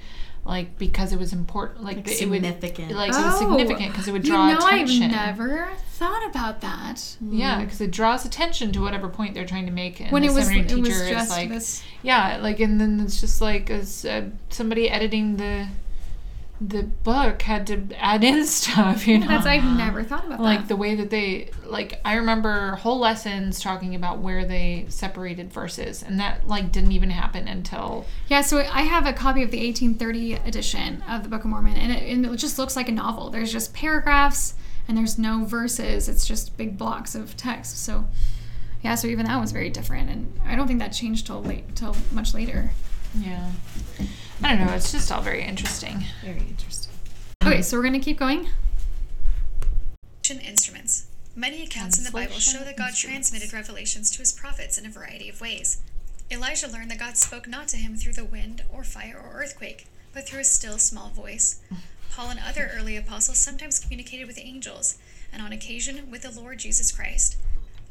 like because it was important, like, the- it would significant. like it was significant because it would draw Oh, you know, attention. I've never thought about that. Yeah, because it draws attention to whatever point they're trying to make. And When the it was, seminary it teacher was is just like, this. yeah, like, and then it's just like as uh, somebody editing the the book had to add in [laughs] stuff, you know. That's I've never thought about like that. the way that they like I remember whole lessons talking about where they separated verses and that like didn't even happen until Yeah, so I have a copy of the 1830 edition of the Book of Mormon, and it, and it just looks like a novel. There's just paragraphs, and there's no verses. It's just big blocks of text. So, yeah, so even that was very different, and I don't think that changed till late, till much later. yeah. I don't know, it's just all very interesting. Very interesting. Okay, so we're gonna keep going. instruments. Many accounts in the Bible show that God transmitted revelations to his prophets in a variety of ways. Elijah learned that God spoke not to him through the wind or fire or earthquake, but through a still small voice. Paul and other early apostles sometimes communicated with angels, and on occasion with the Lord Jesus Christ.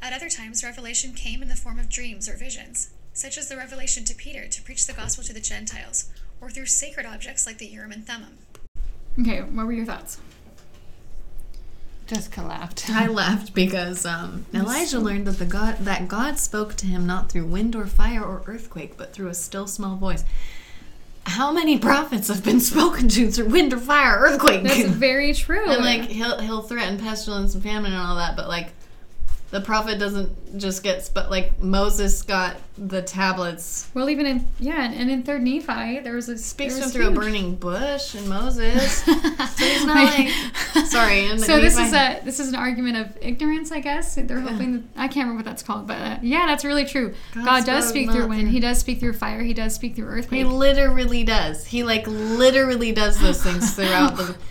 At other times, revelation came in the form of dreams or visions, such as the revelation to Peter to preach the gospel to the Gentiles, or through sacred objects like the Urim and Thummim. Okay, what were your thoughts? Jessica laughed. I laughed because um, [laughs] Elijah learned that the God that God spoke to him not through wind or fire or earthquake, but through a still small voice. How many prophets have been [laughs] spoken to through wind or fire or earthquake? That's very true. and like he'll he'll threaten pestilence and famine and all that, but like the prophet doesn't just get but like Moses got the tablets well, even in yeah, and in Third Nephi, there was a speaks was through a burning bush and Moses. [laughs] so he's not like sorry. [laughs] So this is a this is an argument of ignorance, I guess. They're hoping that, I can't remember what that's called, but uh, yeah, that's really true. God God, does speak through wind. He does speak through fire. He does speak through earth. He literally does. He like literally does those things throughout the. [laughs]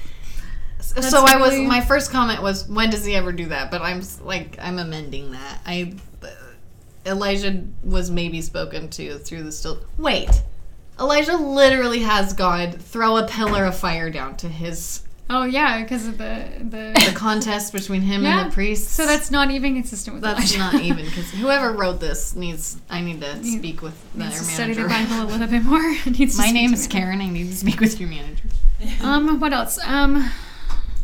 so I was my first comment was when does he ever do that? But I'm like I'm amending that. I Elijah was maybe spoken to through the still. Wait, Elijah literally has God throw a pillar of fire down to his Oh yeah, because of the the. [laughs] the contest between him yeah. and the priests. So that's not even consistent with that's Elijah. not [laughs] even because whoever wrote this needs. I need to Needs- speak with their Needs to study manager. the Bible a little [laughs] bit more. Needs My name is. Karen. I need to speak with your manager. Um, what else? Um,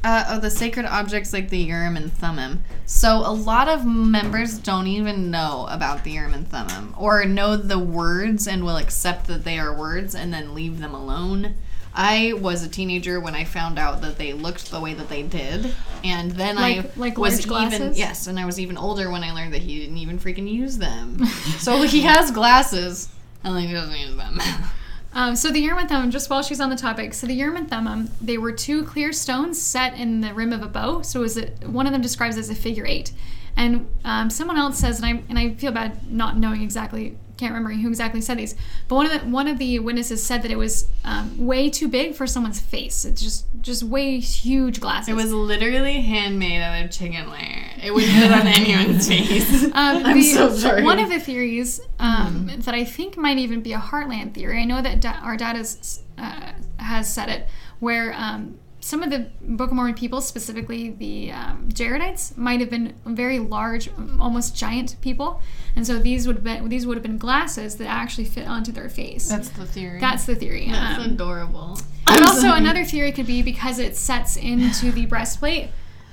Uh, oh, the sacred objects like the Urim and Thummim. So a lot of members don't even know about the Urim and Thummim, or know the words and will accept that they are words and then leave them alone. I was a teenager when I found out that they looked the way that they did, and then I Like- like was even yes, and I was even older when I learned that he didn't even freaking use them. [laughs] so he has glasses, and he doesn't use them. [laughs] Um, so the Urim and Thummim, just while she's on the topic, so the Urim and Thummim, they were two clear stones set in the rim of a bow. So it was a, one of them describes as a figure eight, and um, someone else says, and I and I feel bad not knowing exactly, can't remember who exactly said these, but one of the one of the witnesses said that it was um, way too big for someone's face. It's just just way huge glasses. It was literally handmade out of chicken wire. It would fit on anyone's [laughs] face. Um, I'm the- so sorry. One of the theories um, that I think might even be a Heartland theory. I know that da- our dad has uh, has said it, where um, some of the Book of Mormon people, specifically the um, Jaredites, might have been very large, almost giant people, and so these would have been these would have been glasses that actually fit onto their face. That's the theory. That's the theory. That's Um, adorable. but also another theory could be because it sets into the breastplate,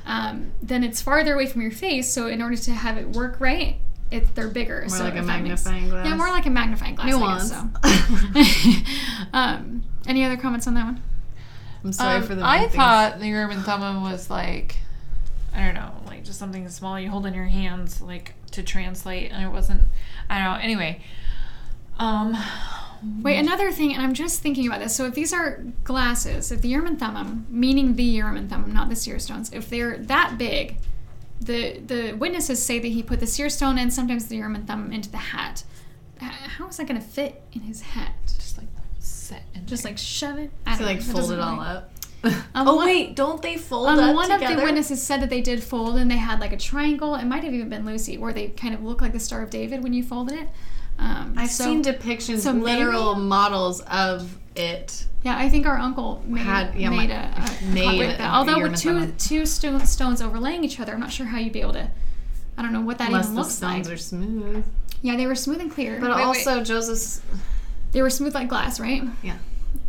um, then it's farther away from your face. So in order to have it work right, it, they're bigger. More so like a if that makes- magnifying glass. Yeah, more like a magnifying glass. Nuance. I guess, so. [laughs] um, any other comments on that one? I'm sorry Um, for the. I big things. thought the Urim and Thummim was like, I don't know, like just something small you hold in your hands, like to translate, and it wasn't. I don't know. Anyway, um, Wait, another thing, and I'm just thinking about this. So if these are glasses, if the Urim and Thummim, meaning the Urim and Thummim, not the seer stones, if they're that big, the the witnesses say that he put the seer stone and sometimes the Urim and Thummim into the hat. How is that going to fit in his hat? just like set in Just there. like shove it. I don't like know. Fold doesn't it all really- up. [laughs] Um, oh one- wait, don't they fold Um, up one together? of the witnesses said that they did fold, and they had like a triangle. It might have even been Lucy, where they kind of look like the Star of David when you folded it. Um, I've so- seen depictions, so maybe- literal models of it. Yeah, I think our uncle made, Had- yeah, made my- a, a [laughs] made a that. Although with two two stone, stones overlaying each other, I'm not sure how you'd be able to. I don't know what that Unless even the looks stones like. are smooth. Yeah, they were smooth and clear. But Wait, wait. also Joseph's. They were smooth like glass, right? Yeah.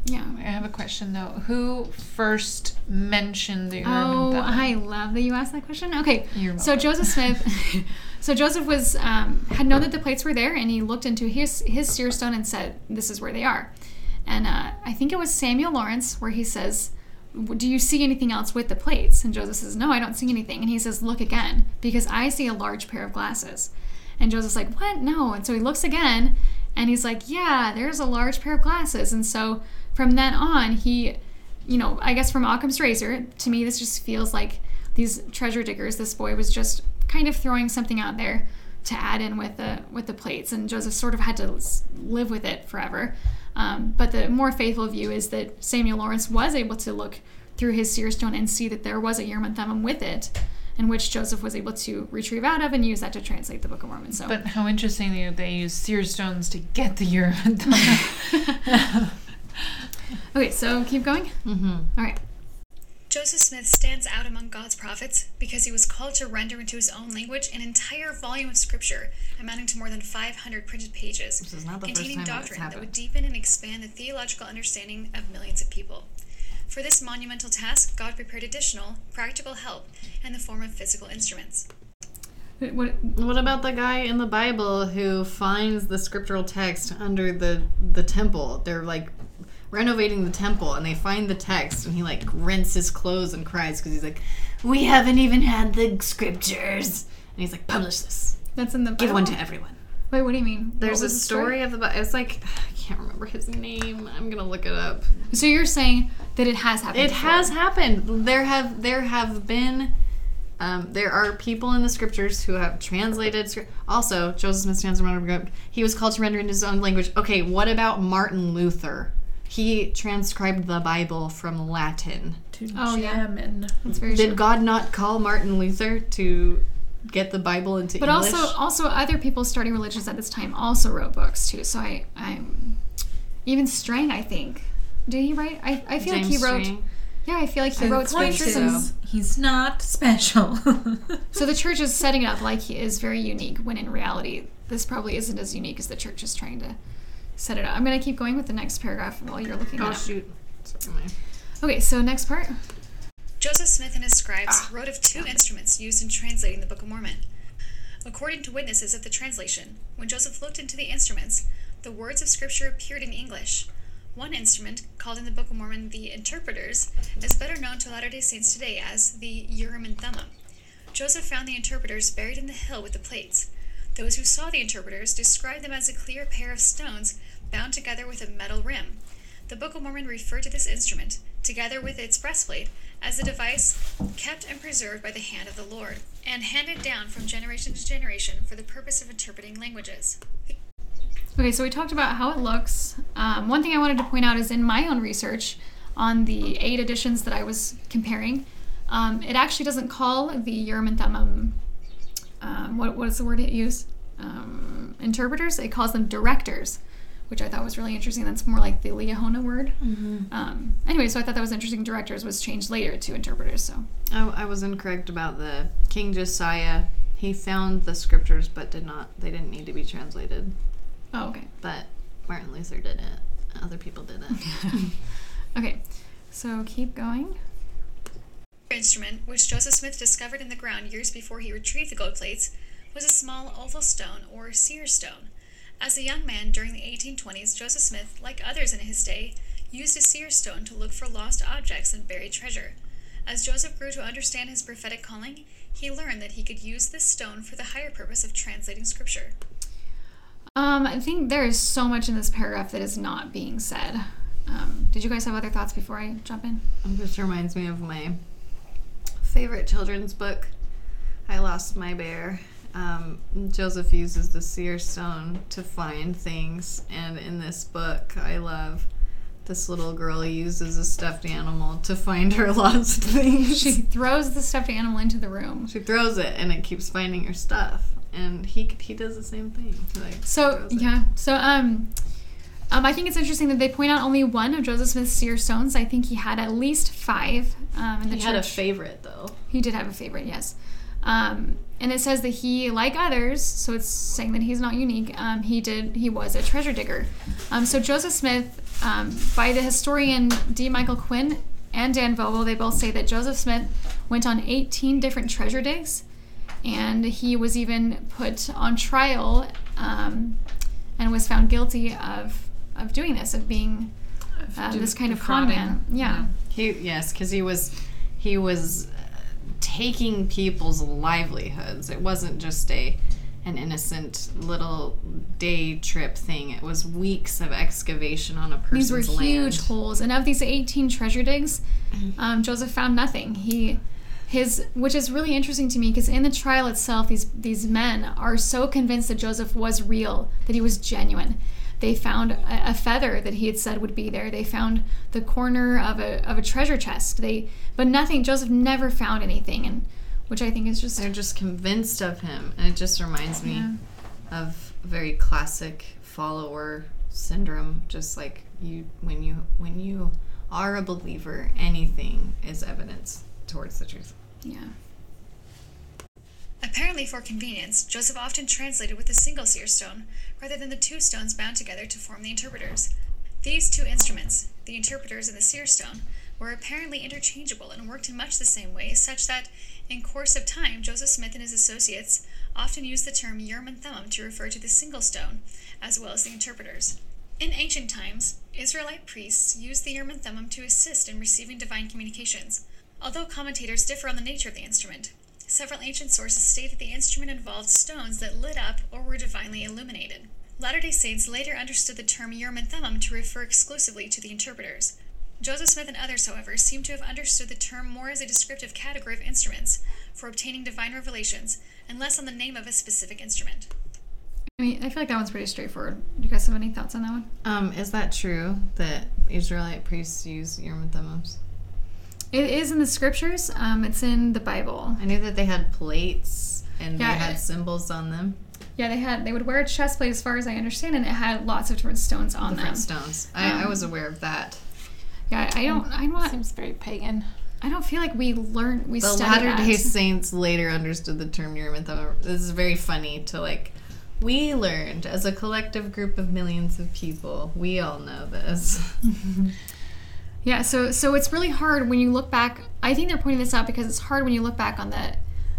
Yeah. I have a question though. Who first mentioned the Urim Oh, and Thummim? I love that you asked that question. Okay, You're so. Joseph Smith, [laughs] so Joseph was um, had known that the plates were there, and he looked into his his seer stone and said, "This is where they are." And uh, I think it was Samuel Lawrence where he says, "Do you see anything else with the plates?" And Joseph says, "No, I don't see anything." And he says, "Look again, because I see a large pair of glasses." And Joseph's like, "What? No!" And so he looks again, and he's like, "Yeah, there's a large pair of glasses." And so from then on, he you know, I guess from Occam's razor, to me, this just feels like these treasure diggers. This boy was just kind of throwing something out there to add in with the with the plates, and Joseph sort of had to live with it forever. Um, but the more faithful view is that Samuel Lawrence was able to look through his seer stone and see that there was a Urim and Thummim with it, in which Joseph was able to retrieve out of and use that to translate the Book of Mormon. So But how interesting that they use seer stones to get the Urim [laughs] [laughs] okay, so keep going. Mm-hmm. All right. Joseph Smith stands out among God's prophets because he was called to render into his own language an entire volume of scripture amounting to more than 500 printed pages, This is not the first containing doctrine that would deepen and expand the theological understanding of millions of people. For this monumental task, God prepared additional, practical help in the form of physical instruments. What, what, What about the guy in the Bible who finds the scriptural text under the the temple? They're like renovating the temple and they find the text and he like rents his clothes and cries because he's like, "We haven't even had the scriptures." And he's like, "Publish this. that's in the Bible. Give one to everyone." Wait, what do you mean? There's a was the story of the Bi- it's like [sighs] I can't remember his name. I'm gonna look it up. So you're saying that it has happened. It before. has happened. There have there have been um, there are people in the scriptures who have translated. Also, Joseph Smith stands around. He was called to render in his own language. Okay, what about Martin Luther? He transcribed the Bible from Latin. to Oh, yeah. German. That's very Did true. God not call Martin Luther to get the Bible into But English? also, also other people starting religions at this time also wrote books too. So I, I'm even Strang. I think did he write? I, I feel like he wrote. Strang. Yeah, I feel like he I wrote think scriptures. so. And, He's not special. [laughs] so the church is setting it up like he is very unique, when in reality, this probably isn't as unique as the church is trying to set it up. I'm gonna keep going with the next paragraph while you're looking Oh that up. shoot! Sorry, Okay, so next part. Joseph Smith and his scribes ah. wrote of two instruments used in translating the Book of Mormon. According to witnesses of the translation, when Joseph looked into the instruments, the words of Scripture appeared in English. One instrument, called in the Book of Mormon the Interpreters, is better known to Latter day Saints today as the Urim and Thummim. Joseph found the interpreters buried in the hill with the plates. Those who saw the interpreters described them as a clear pair of stones bound together with a metal rim. The Book of Mormon referred to this instrument, together with its breastplate, as a device kept and preserved by the hand of the Lord, and handed down from generation to generation for the purpose of interpreting languages. Okay, so we talked about how it looks. Um, one thing I wanted to point out is in my own research on the eight editions that I was comparing, um, it actually doesn't call the Urim and Thummim, um, what, what is the word it used? Um, interpreters. It calls them directors, which I thought was really interesting. That's more like the Liahona word. Um, anyway, so I thought that was interesting. Directors was changed later to interpreters. So I, I was incorrect about the King Josiah. He found the scriptures, but did not. They didn't need to be translated. oh okay. But Martin Luther didn't. Other people didn't. [laughs] [laughs] Okay, so keep going. instrument, which Joseph Smith discovered in the ground years before he retrieved the gold plates, was a small oval stone or seer stone. As a young man during the 1820s, Joseph Smith, like others in his day, used a seer stone to look for lost objects and buried treasure. As Joseph grew to understand his prophetic calling, he learned that he could use this stone for the higher purpose of translating scripture. Um, I think there is so much in this paragraph that is not being said. Um, did you guys have other thoughts before I jump in? This reminds me of my favorite children's book, I Lost My Bear. Um, Joseph uses the seer stone to find things, and in this book, I love this little girl uses a stuffed animal to find her [laughs] lost things. She throws the stuffed animal into the room. She throws it, and it keeps finding her stuff. And he he does the same thing. Like, So yeah, so um, um, I think it's interesting that they point out only one of Joseph Smith's seer stones. I think he had at least five. Um, in the he church. had a favorite though. He did have a favorite, yes. Um, and it says that he, like others, so it's saying that he's not unique. Um, he did. He was a treasure digger. Um, so Joseph Smith, um, by the historian D. Michael Quinn and Dan Vogel, they both say that Joseph Smith went on 18 different treasure digs, and he was even put on trial um, and was found guilty of of doing this, of being uh, this kind of con man. Yeah. He yes, because he was he was taking people's livelihoods. It wasn't just a an innocent little day trip thing. It was weeks of excavation on a person's land. These were land. huge holes, and of these 18 treasure digs, um, Joseph found nothing. He, his, which is really interesting to me because in the trial itself, these these men are so convinced that Joseph was real, that he was genuine. They found a, a feather that he had said would be there. They found the corner of a of a treasure chest. They, but nothing. Joseph never found anything, and which I think is just They're just convinced of him, and it just reminds me Yeah. of very classic follower syndrome. Just like you, when you when you are a believer, anything is evidence towards the truth. yeah. Apparently, for convenience, Joseph often translated with a single seer stone rather than the two stones bound together to form the interpreters. These two instruments, the interpreters and the seer stone, were apparently interchangeable and worked in much the same way, such that, in course of time, Joseph Smith and his associates often used the term Urim and Thummim to refer to the single stone, as well as the interpreters. In ancient times, Israelite priests used the Urim and Thummim to assist in receiving divine communications, although commentators differ on the nature of the instrument. Several ancient sources state that the instrument involved stones that lit up or were divinely illuminated. Latter day Saints later understood the term Urim and Thummim to refer exclusively to the interpreters. Joseph Smith and others, however, seem to have understood the term more as a descriptive category of instruments for obtaining divine revelations and less on the name of a specific instrument. I mean, I feel like that one's pretty straightforward. Do you guys have any thoughts on that one? Um, is that true that Israelite priests use Urim and Thummim? It is in the scriptures. Um, it's in the Bible. I knew that they had plates and Yeah, they had it- symbols on them, Yeah, they had. They would wear a chest plate, as far as I understand, and it had lots of different stones on different them. stones. I, I Um, was aware of that. Yeah, I don't. I'm not. Seems very pagan. I don't feel like we learned. We The Latter Day. Saints later understood the term Urim and Thummim. This is very funny to like. We learned as a collective group of millions of people. We all know this. [laughs] Yeah, so so it's really hard when you look back. I think they're pointing this out because it's hard when you look back on the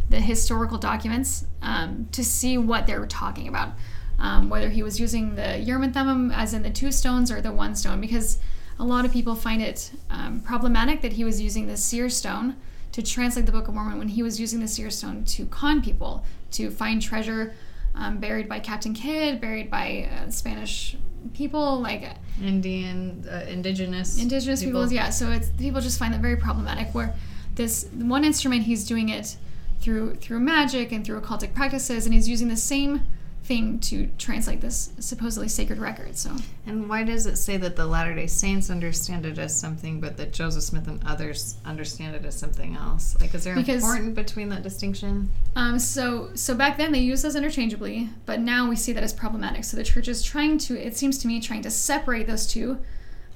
the historical documents um, to see what they were talking about. Um, whether he was using the Urim and Thummim as in the two stones or the one stone, because a lot of people find it um, problematic that he was using the seer stone to translate the Book of Mormon when he was using the seer stone to con people to find treasure um, buried by Captain Kidd, buried by uh, Spanish people, like Indian, uh, indigenous, indigenous peoples yeah. So it's people just find that very problematic where this one instrument he's doing it through through magic and through occultic practices and he's using the same thing to translate this supposedly sacred record. So And why does it say that the Latter day Saints understand it as something, but that Joseph Smith and others understand it as something else? Like, is there Because- important between that distinction? Um, so so back then they used those interchangeably, but now we see that as problematic. So the church is trying to, it seems to me, trying to separate those two,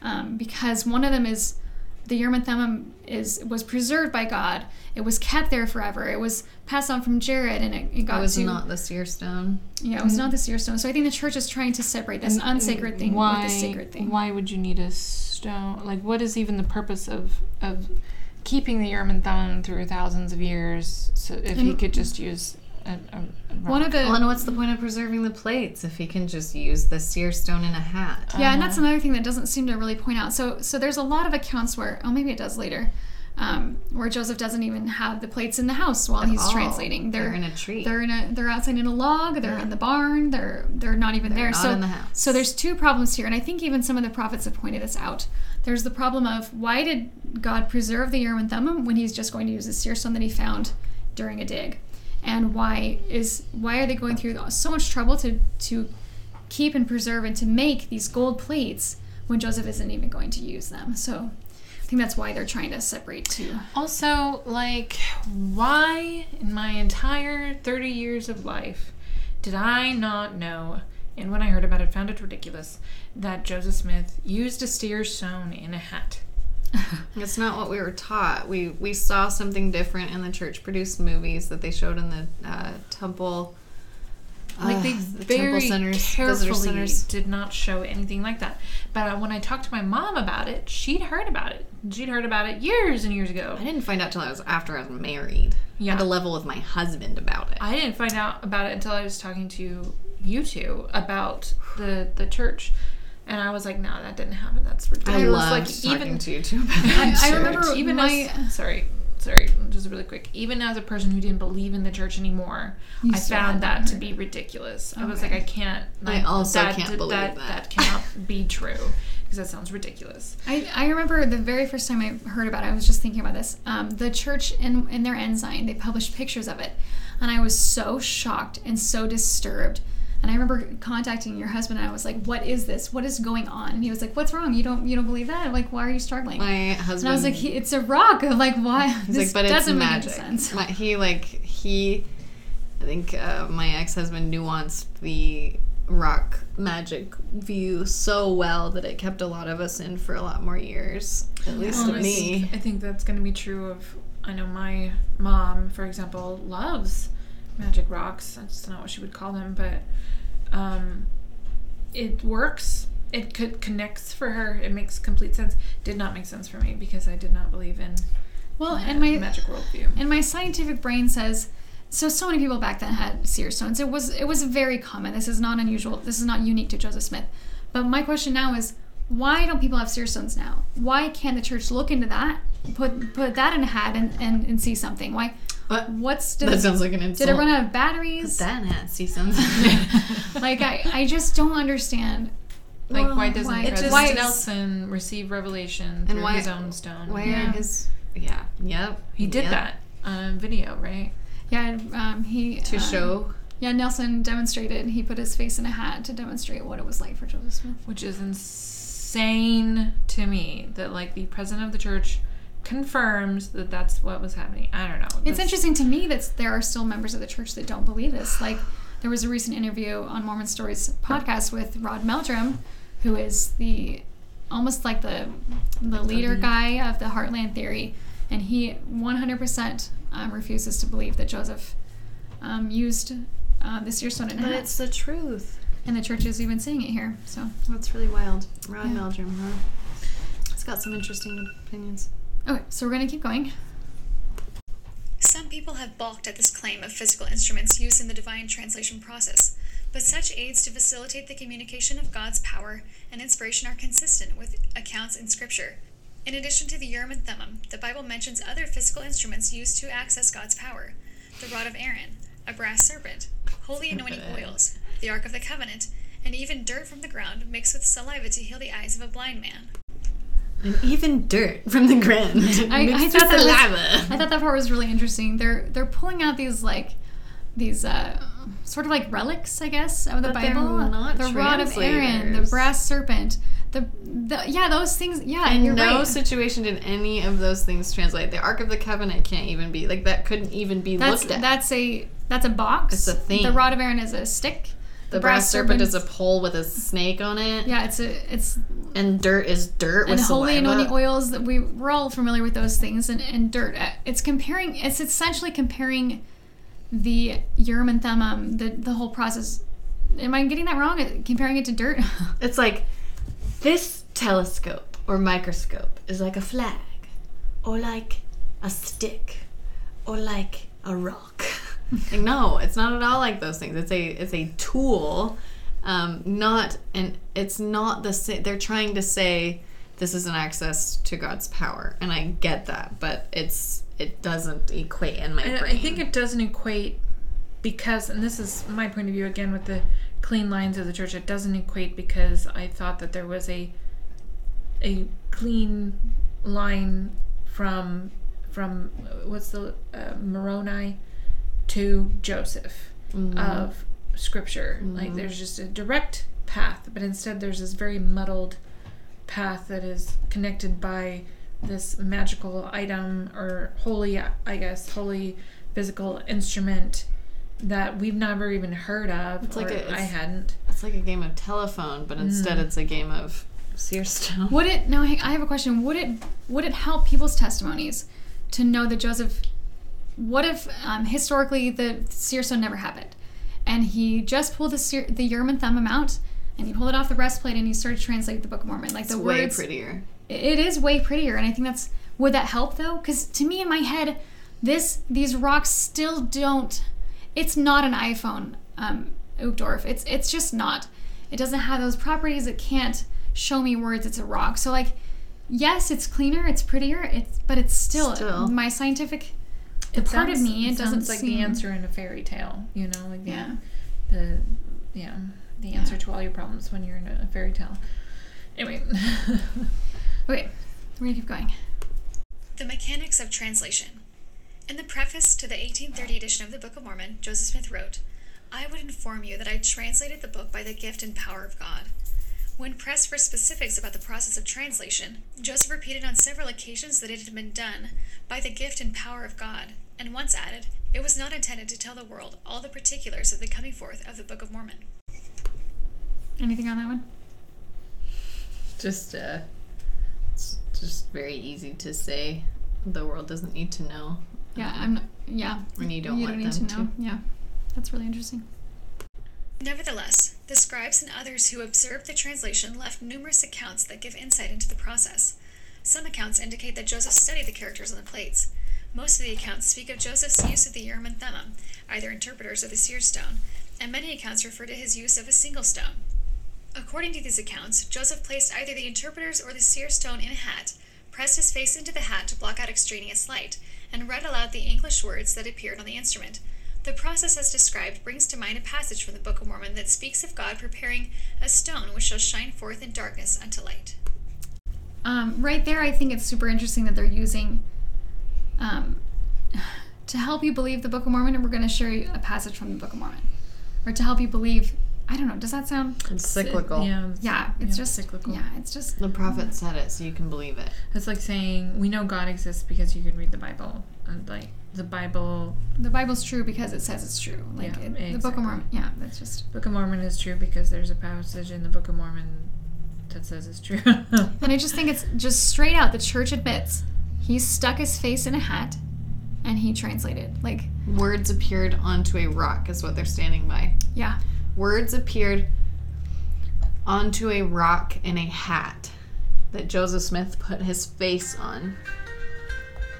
um, because one of them is the Urim and Thummim is was preserved by God. It was kept there forever. It was passed on from Jared, and it, it got It was to not the seer stone. yeah, it was not the seer stone. So I think the church is trying to separate this unsacred thing why, with the sacred thing. Why would you need a stone? Like, what is even the purpose of of keeping the Urim and Thummim through thousands of years? So if he could just use a, a, a One of the Well, and what's the point of preserving the plates if he can just use the seer stone in a hat? Yeah, and that's Uh-huh. another thing that doesn't seem to really point out. So, so there's a lot of accounts where, oh, maybe it does later, um, where Joseph doesn't even have the plates in the house while he's all. translating. They're, They're in a tree. They're in a. They're outside in a log. They're in the barn. They're they're not even there. not so in the house. so there's two problems here, and I think even some of the prophets have pointed this out. There's the problem of why did God preserve the Urim and Thummim when He's just going to use a seer stone that He found during a dig, and why is why are they going through so much trouble to to keep and preserve and to make these gold plates when Joseph isn't even going to use them? So think that's why they're trying to separate two. Also, like, why in my entire 30 years of life did I not know, and when I heard about it, found it ridiculous, that Joseph Smith used a seer stone in a hat? [laughs] It's not what we were taught. We we saw something different in the church produced movies that they showed in the uh, temple. Like, uh, they the very centers, carefully centers. did not show anything like that. But uh, when I talked to my mom about it, she'd heard about it. She'd heard about it years and years ago. I didn't find out till I was after I was married. I Yeah. had to level with my husband about it. I didn't find out about it until I was talking to you two about the the church, and I was like, "No, that didn't happen. That's ridiculous. I ridiculous." loved like talking even to you too about [laughs] I- I remember even my- as sorry, sorry, just really quick. Even as a person who didn't believe in the church anymore, You I found that to to be ridiculous. I was like, I can't. I like, also that, can't believe that. that. That cannot [laughs] be true because that sounds ridiculous. I, I remember the very first time I heard about it, I was just thinking about this. Um, the church in, in their ensign, they published pictures of it. And I was so shocked and so disturbed. And I remember contacting your husband and I was like, What is this? What is going on? And he was like, What's wrong? You don't you don't believe that? I'm like, why are you struggling? my and husband. I was like, it's a rock. I'm like, why? He's this like, but it's doesn't make any magic. sense. My, he like he, I think uh, my ex husband nuanced the rock magic view so well that it kept a lot of us in for a lot more years. At least Well, to I me. think- I think that's going to be true of. I know my mom, for example, loves magic rocks. That's not what she would call them, but um, it works. It could connects for her. It makes complete sense. Did not make sense for me because I did not believe in Well, and my magic worldview. And my scientific brain says so so many people back then had seer stones. It was it was very common. This is not unusual. This is not unique to Joseph Smith. But my question now is why don't people have seer stones now? Why can't the church look into that, put put that in a hat and, and, and see something? Why What? what's did, That sounds like an insult. did it run out of batteries? That hat, see something. [laughs] like I, I just don't understand. Like, Well, why doesn't why- President why Nelson receive revelation through why- his own stone? Why Yeah. his? Yeah. Yep. He did yep. that on video, right? Yeah, um, he to um, show. Yeah, Nelson demonstrated. He put his face in a hat to demonstrate what it was like for Joseph Smith. which is insane to me that like the president of the church confirms that that's what was happening. I don't know. It's This- interesting to me that there are still members of the church that don't believe this. Like, there was a recent interview on Mormon Stories podcast with Rod Meldrum, who is the almost like the the leader guy of the Heartland theory, and he 100% um, refuses to believe that Joseph um, used uh, the seer stone in But it's the truth. and the church is even saying it here. So, That's really wild. Rod Yeah. Meldrum, huh? It's got some interesting opinions. Okay, so we're gonna keep going. Some people have balked at this claim of physical instruments used in the divine translation process, but such aids to facilitate the communication of God's power and inspiration are consistent with accounts in Scripture. In addition to the Urim and Thummim, the Bible mentions other physical instruments used to access God's power the rod of Aaron, a brass serpent, holy anointing oils, the Ark of the Covenant, and even dirt from the ground mixed with saliva to heal the eyes of a blind man. And even dirt from the ground. [laughs] I, I thought with that was. I thought that part was really interesting. They're they're pulling out these like these uh, sort of like relics, I guess, of the But they're Bible. not the rod of Aaron, the brass serpent, the, the yeah, those things. Yeah, In you're no right. situation did any of those things translate. The Ark of the Covenant can't even be like that. Couldn't even be that's looked at. that's a that's a box. It's a thing. The rod of Aaron is a stick. The brass serpent is a pole with a snake on it, yeah. It's a it's and dirt is dirt and holy saliva. anointing oils that we we're all familiar with those things and, and dirt. Uh, It's comparing. It's essentially comparing the Urim and Thummim, the the whole process. Am I getting that wrong? Uh, Comparing it to dirt? [laughs] It's like this telescope or microscope is like a flag, or like a stick, or like a rock. [laughs] like, no, it's not at all like those things. It's a it's a tool, um, not and it's not the sa- they're trying to say this is an access to God's power, and I get that, but it's it doesn't equate in my I, brain. I think it doesn't equate because, and this is my point of view again with the clean lines of the church. It doesn't equate because I thought that there was a a clean line from from what's the uh, Moroni to Joseph mm-hmm. of Scripture. Like mm-hmm. there's just a direct path, but instead there's this very muddled path that is connected by this magical item or holy, I guess, holy physical instrument that we've never even heard of. It's like a- I it's- hadn't. it's like a game of telephone, but instead mm. it's a game of seer stone. Would it now? I have a question. Would it would it help people's testimonies to know that Joseph? What if um, historically the seer stone never happened, and he just pulled the seer, the Urim and Thummim out, and he pulled it off the breastplate, and he started to translate the Book of Mormon? Like It's the way words, prettier. it is way prettier, and I think that's would that help though? Because to me in my head, this these rocks still don't. It's not an iPhone, um, Uchtdorf. It's it's just not. It doesn't have those properties. It can't show me words. It's a rock. So like, yes, it's cleaner. It's prettier. It's but it's still, Still. my scientific. The It part of me it, doesn't sounds like seem, the answer in a fairy tale. You know, like Yeah. the yeah the answer to all your problems when you're in a fairy tale. Anyway, [laughs] Okay, we're gonna keep going. The Mechanics of Translation. In the preface to the 1830 edition of the Book of Mormon, Joseph Smith wrote, I would inform you that I translated the book by the gift and power of God. When pressed for specifics about the process of translation, Joseph repeated on several occasions that it had been done by the gift and power of God, and once added, it was not intended to tell the world all the particulars of the coming forth of the Book of Mormon. Anything on that one? Just uh it's just very easy to say the world doesn't need to know. Yeah, I'm. Not, yeah, And you don't you want don't need them to know. Yeah, that's really interesting. Nevertheless, the scribes and others who observed the translation left numerous accounts that give insight into the process. Some accounts indicate that Joseph studied the characters on the plates. Most of the accounts speak of Joseph's use of the Urim and Thummim, either interpreters or the seer stone, and many accounts refer to his use of a single stone. According to these accounts, Joseph placed either the interpreters or the seer stone in a hat, pressed his face into the hat to block out extraneous light, and read aloud the English words that appeared on the instrument. The process as described brings to mind a passage from the Book of Mormon that speaks of God preparing a stone which shall shine forth in darkness unto light. Um, right there, I think it's super interesting that they're using um, [sighs] to help you believe the Book of Mormon. And we're going to share you a passage from the Book of Mormon, or to help you believe. I don't know. Does that sound? It's cyclical. yeah, it's- Yeah, it's yeah, just cyclical. Yeah, it's just The prophet said it, so you can believe it. It's like saying we know God exists because you can read the Bible, and like the Bible, the Bible's true because it says it's true. Like Yeah, it, the Book of Mormon. Yeah, that's just. Book of Mormon is true because there's a passage in the Book of Mormon that says it's true. [laughs] And I just think it's just straight out. The church admits he stuck his face in a hat, and he translated. Like, Words appeared onto a rock, is what they're standing by. yeah, Words appeared onto a rock in a hat that Joseph Smith put his face on,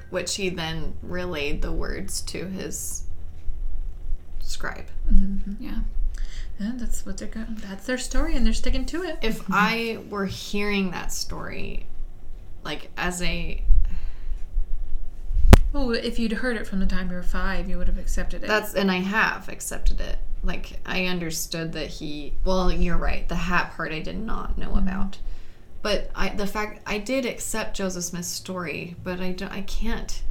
which he then relayed the words to his scribe. Mm-hmm. Mm-hmm. yeah. Yeah, that's what they're going. That's their story, and they're sticking to it. If mm-hmm. I were hearing that story, like as a Oh, if you'd heard it from the time you were five, you would have accepted it. That's and I have accepted it. Like I understood that he. Well, you're right. The hat part I did not know mm-hmm. about, but I the fact I did accept Joseph Smith's story, but I don't, I can't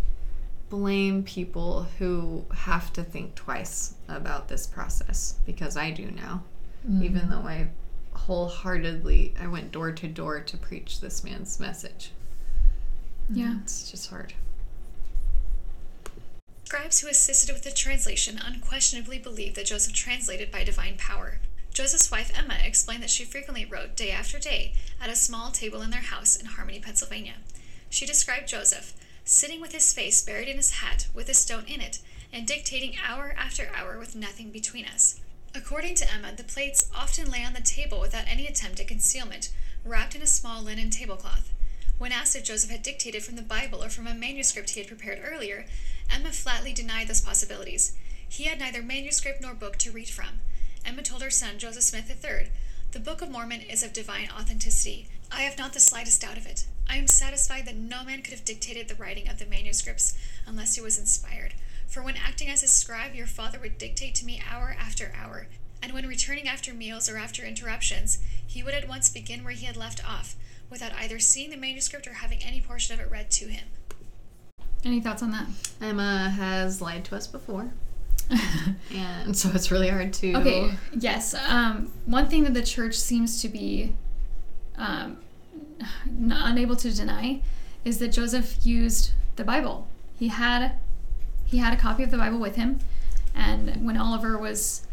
blame people who have to think twice about this process because I do now. Mm-hmm. Even though I wholeheartedly I went door to door to preach this man's message. Yeah. It's just hard. Scribes who assisted with the translation unquestionably believed that Joseph translated by divine power. Joseph's wife Emma explained that she frequently wrote day after day at a small table in their house in Harmony, Pennsylvania. She described Joseph sitting with his face buried in his hat with a stone in it and dictating hour after hour with nothing between us. According to Emma, the plates often lay on the table without any attempt at concealment, wrapped in a small linen tablecloth. When asked if Joseph had dictated from the Bible or from a manuscript he had prepared earlier, Emma flatly denied those possibilities. He had neither manuscript nor book to read from. Emma told her son, Joseph Smith III, The Book of Mormon is of divine authenticity. I have not the slightest doubt of it. I am satisfied that no man could have dictated the writing of the manuscripts unless he was inspired. For when acting as a scribe, your father would dictate to me hour after hour, and when returning after meals or after interruptions, he would at once begin where he had left off, without either seeing the manuscript or having any portion of it read to him. Any thoughts on that? Emma has lied to us before. [laughs] and so it's really hard to Okay, yes. Um, one thing that the church seems to be um, n- unable to deny is that Joseph used the Bible. He had he had a copy of the Bible with him, and when Oliver was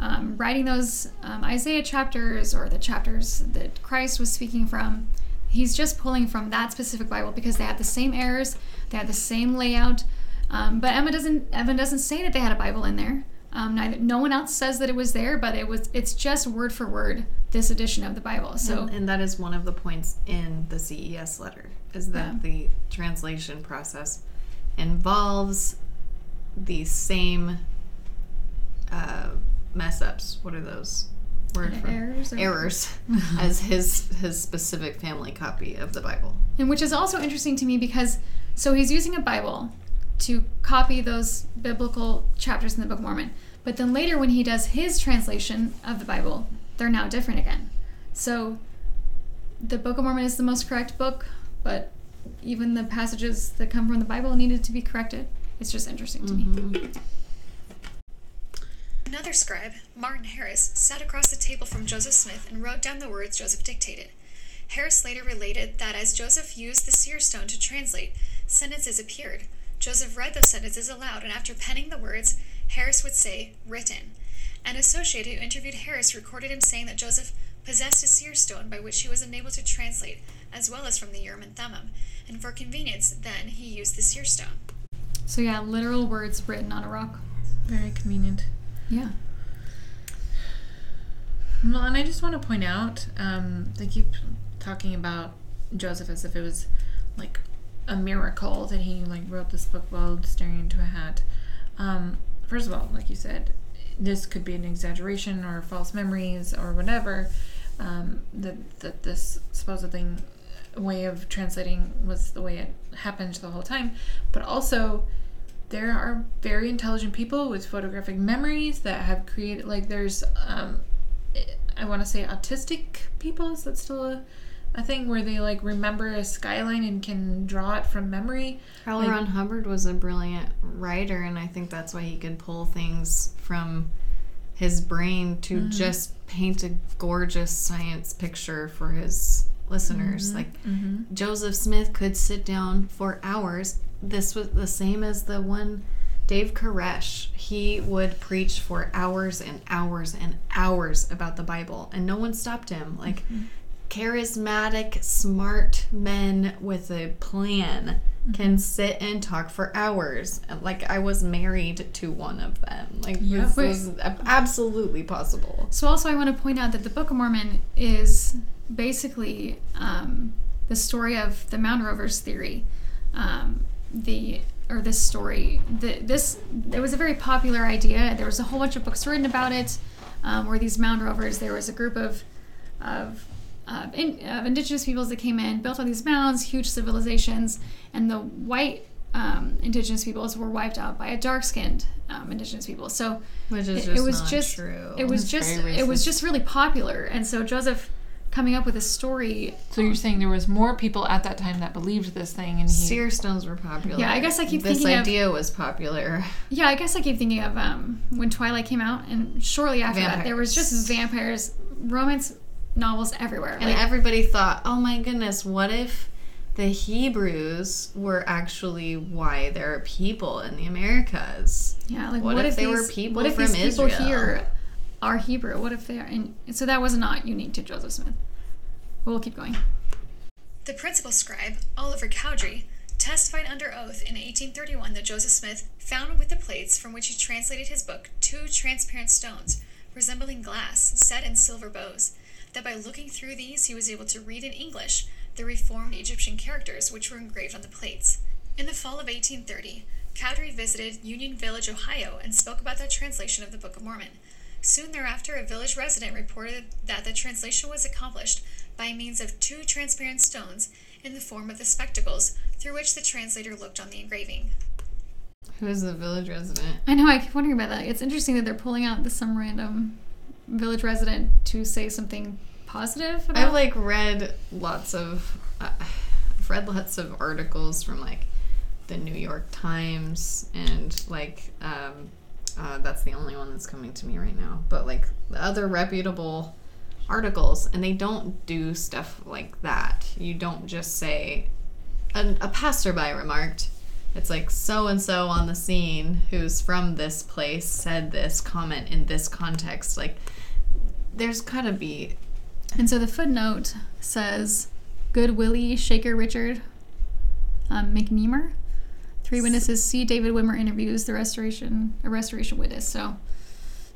um, writing those um, Isaiah chapters or the chapters that Christ was speaking from, he's just pulling from that specific Bible because they had the same errors, they had the same layout. Um, but Emma doesn't. Evan doesn't say that they had a Bible in there. Um, neither, no one else says that it was there, but it was. It's just word for word this edition of the Bible. So and, and that is one of the points in the CES letter is that Yeah. the translation process involves the same uh, mess ups. What are those? Word for errors. or- errors [laughs] as his his specific family copy of the Bible. And which is also interesting to me because so he's using a Bible to copy those biblical chapters in the Book of Mormon. But then later when he does his translation of the Bible, they're now different again. So the Book of Mormon is the most correct book, but even the passages that come from the Bible needed to be corrected. It's just interesting to me. Mm-hmm. Another scribe, Martin Harris, sat across the table from Joseph Smith and wrote down the words Joseph dictated. Harris later related that as Joseph used the seer stone to translate, sentences appeared. Joseph read those sentences aloud, and after penning the words, Harris would say, written. An associate who interviewed Harris recorded him saying that Joseph possessed a seer stone by which he was unable to translate, as well as from the Urim and Thummim, and for convenience, then he used the seer stone. So yeah, literal words written on a rock. Very convenient. Yeah. Well, and I just want to point out, um, they keep talking about Joseph as if it was like a miracle that he like wrote this book while staring into a hat. Um, first of all, like you said, this could be an exaggeration or false memories or whatever. Um, that that this supposed thing way of translating was the way it happened the whole time, but also there are very intelligent people with photographic memories that have created like there's um i want to say autistic people is that still a, a thing where they like remember a skyline and can draw it from memory L. Like- Ron Hubbard was a brilliant writer, and I think that's why he could pull things from his brain to mm. just paint a gorgeous science picture for his listeners. Mm-hmm. Like mm-hmm. Joseph Smith could sit down for hours. This was the same as the one Dave Koresh. He would preach for hours and hours and hours about the Bible, and no one stopped him. Like charismatic, smart men with a plan can sit and talk for hours. Like I was married to one of them. Like Yeah. this was absolutely possible. So also, I want to point out that the Book of Mormon is basically um, the story of the Mound Rovers theory. Um, the or this story, the, this it was a very popular idea. There was a whole bunch of books written about it. Um, where these Mound Rovers, there was a group of of uh, in, of indigenous peoples that came in, built all these mounds, huge civilizations, and the white um, indigenous peoples were wiped out by a dark-skinned um, indigenous people. So Which is it, just it was just true. it was It's just it was just really popular and so joseph coming up with a story. So you're saying there was more people at that time that believed this thing, and he, Seer stones were popular. Yeah, I guess I keep this thinking of- this idea was popular. Yeah, I guess I keep thinking of um, when Twilight came out, and shortly after that, there was just Vampires. vampires, romance novels everywhere. And Like, everybody thought, oh my goodness, what if the Hebrews were actually why there are people in the Americas? yeah, like what what, if if they these, were people what if from these people here are Hebrew? What if they are? And so that was not unique to Joseph Smith. We'll keep going. The principal scribe, Oliver Cowdery, testified under oath in 1831 that Joseph Smith found with the plates from which he translated his book two transparent stones, resembling glass, set in silver bows, that by looking through these he was able to read in English the reformed Egyptian characters which were engraved on the plates. In the fall of 1830, Cowdery visited Union Village, Ohio, and spoke about that translation of the Book of Mormon. Soon thereafter, a village resident reported that the translation was accomplished by means of two transparent stones in the form of the spectacles through which the translator looked on the engraving. Who is the village resident? I know. I keep wondering about that. It's interesting that they're pulling out this some random village resident to say something positive about. I've like read lots of, uh, I've read lots of articles from like the New York Times and like um, uh, that's the only one that's coming to me right now. But like the other reputable articles, and they don't do stuff like that. You don't just say, a, a passerby remarked. It's like so and so on the scene who's from this place said this comment in this context. Like, there's gotta be And so the footnote says, "Goodwillie Shaker Richard um, three witnesses. See David Whitmer interviews the restoration a restoration witness." So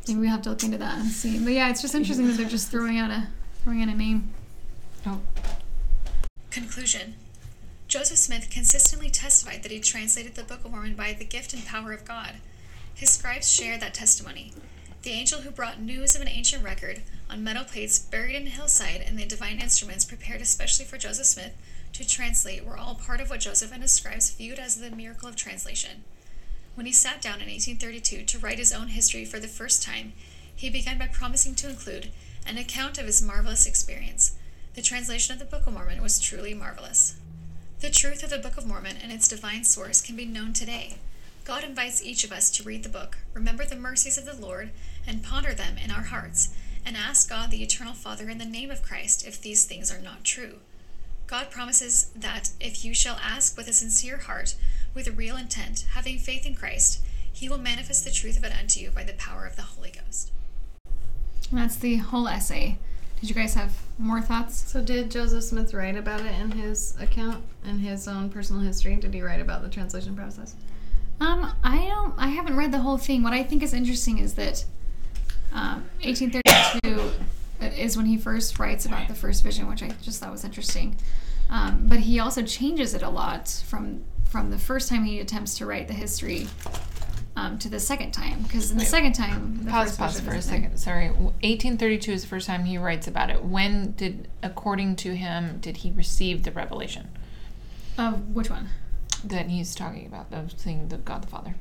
maybe we have to look into that and see. But yeah, it's just interesting that they're just throwing out a throwing out a name. oh, Conclusion Joseph Smith consistently testified that he translated the Book of Mormon by the gift and power of God. His scribes share that testimony. The angel who brought news of an ancient record on metal plates buried in a hillside and the divine instruments prepared especially for Joseph Smith to translate were all part of what Joseph and his scribes viewed as the miracle of translation. When he sat down in 1832 to write his own history for the first time, he began by promising to include an account of his marvelous experience. The translation of the Book of Mormon was truly marvelous. The truth of the Book of Mormon and its divine source can be known today. God invites each of us to read the book, remember the mercies of the Lord, and ponder them in our hearts, and ask God the Eternal Father in the name of Christ if these things are not true. God promises that if you shall ask with a sincere heart, with a real intent, having faith in Christ, he will manifest the truth of it unto you by the power of the Holy Ghost. And that's the whole essay. Did you guys have more thoughts? So did Joseph Smith write about it in his account in his own personal history? Did he write about the translation process? Um, I don't. I haven't read the whole thing. What I think is interesting is that um, 1832 is when he first writes about the first vision, which I just thought was interesting. Um, but he also changes it a lot from from the first time he attempts to write the history um, to the second time, because in the second time, the pause, pause for a second. Sorry, 1832 is the first time he writes about it. When did, according to him, did he receive the revelation Of which one? that he's talking about, the thing, the God the Father?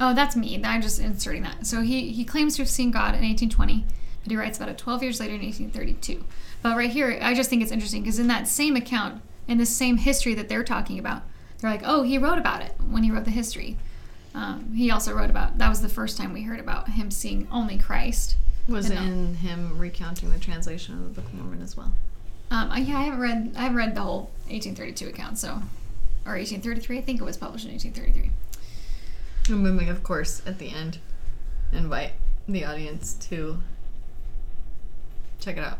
Oh, that's me. I'm just inserting that. So he, he claims to have seen God in 1820, but he writes about it 12 years later in 1832. But right here, I just think it's interesting because in that same account, in the same history that they're talking about, they're like, oh, he wrote about it when he wrote the history. Um, he also wrote about that was the first time we heard about him seeing only Christ. Was it no. in him recounting the translation of the Book of Mormon as well? Um, yeah, I haven't read I haven't read the whole 1832 account, so or 1833. I think it was published in 1833. And then we, of course, at the end, invite the audience to check it out.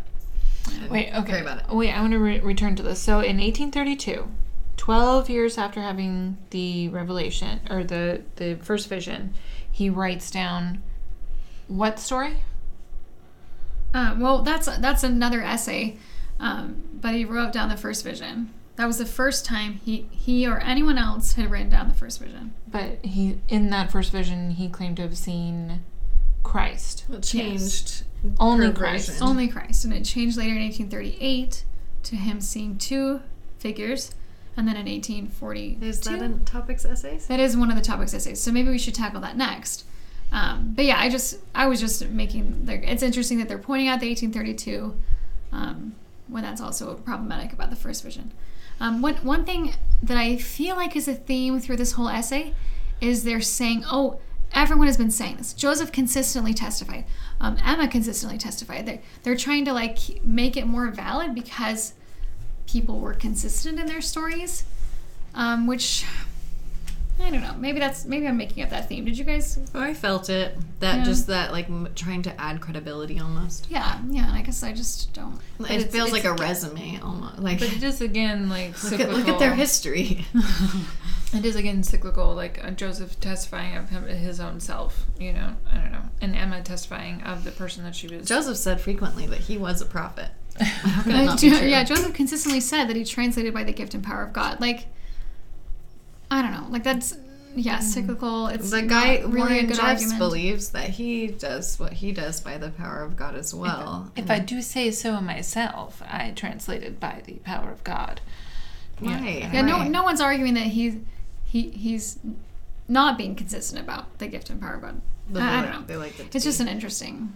and Wait, okay. about it. Wait, I want to re- return to this. So in 1832, 12 years after having the revelation or the the first vision, he writes down what story? Uh, well, that's that's another essay, um, but he wrote down the first vision. That was the first time he he or anyone else had written down the first vision. But he in that first vision, he claimed to have seen Christ. It changed. Only Christ. Only Christ, and it changed later in 1838 to him seeing two figures, and then in 1842. Is that in topics essays? That is one of the topics essays. So maybe we should tackle that next. Um, but yeah, I just I was just making. Like, it's interesting that they're pointing out the 1832, um, when that's also problematic about the first vision. Um, one one thing that I feel like is a theme through this whole essay is they're saying, oh, everyone has been saying this. Joseph consistently testified. Um, Emma consistently testified. They're, they're trying to like make it more valid because people were consistent in their stories, um, which I don't know. Maybe that's maybe I'm making up that theme. Did you guys? I felt it. That Yeah. just that like m- trying to add credibility almost. Yeah, yeah. And I guess I just don't. It it's- feels like a resume almost. Like But it is again like [laughs] look at, look at their history. [laughs] [laughs] It is again cyclical, like uh, Joseph testifying of him, his own self. You know, I don't know, and Emma testifying of the person that she was. Joseph said frequently that he was a prophet. [laughs] How can not be true? yeah, Joseph consistently said that he translated by the gift and power of God. Like, I don't know. Like that's yeah, cyclical. It's the guy not really a Warren good Jeffs argument. believes that he does what he does by the power of God as well. If I do say so myself, I translated by the power of God. Right. Yeah, no, right. no one's arguing that he, he, he's not being consistent about the gift and power of God. But I, I don't know. They like it to It's just an interesting.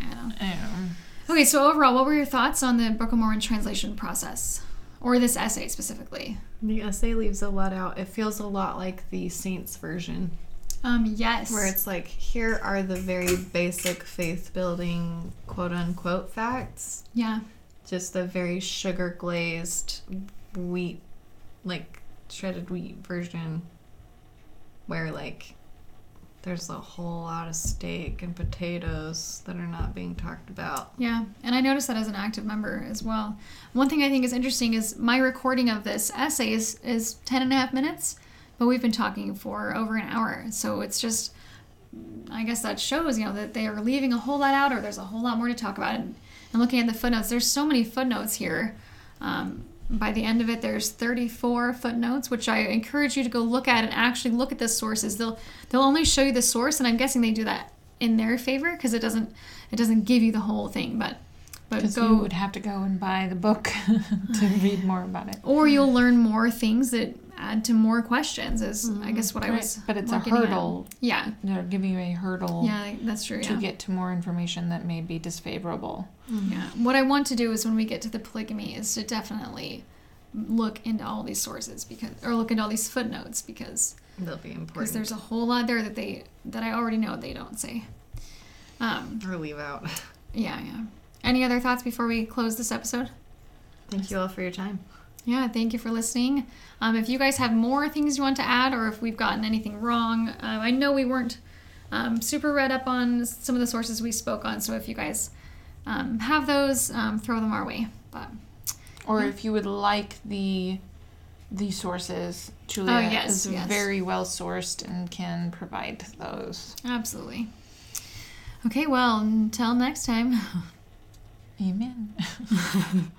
I don't know. I don't know. Okay, so overall, what were your thoughts on the Book of Mormon translation process, or this essay specifically? The essay leaves a lot out. It feels a lot like the Saints version, Um, yes. where it's like, here are the very basic faith building quote unquote facts. yeah, Just the very sugar glazed wheat, like shredded wheat version, where like there's a whole lot of steak and potatoes that are not being talked about. yeah, and I noticed that as an active member as well. One thing I think is interesting is my recording of this essay is is ten and a half minutes, but we've been talking for over an hour, so it's just. I guess that shows, you know, that they are leaving a whole lot out, or there's a whole lot more to talk about. And, and looking at the footnotes, there's so many footnotes here. Um, by the end of it, there's 34 footnotes, which I encourage you to go look at and actually look at the sources. They'll they'll only show you the source, and I'm guessing they do that in their favor because it doesn't it doesn't give you the whole thing. But but go you would have to go and buy the book [laughs] to read more about it. or you'll learn more things that add to more questions. Is I guess what I Right, was. but it's a more getting at. hurdle. Yeah, They're giving you a hurdle yeah, that's true. to yeah. get to more information that may be disfavorable. Yeah. What I want to do is when we get to the polygamy is to definitely look into all these sources because or look into all these footnotes because They'll be important. because there's a whole lot there that they that I already know they don't say. Um, or leave out. yeah, yeah. Any other thoughts before we close this episode? Thank you all for your time. Yeah, thank you for listening. Um, if you guys have more things you want to add, or if we've gotten anything wrong, uh, I know we weren't um, super read up on some of the sources we spoke on. So if you guys um, have those, um, throw them our way. But Or if you would like the the sources, Julia Oh, yes, is yes. very well sourced and can provide those. absolutely. Okay, well, until next time. [laughs] Amen. [laughs]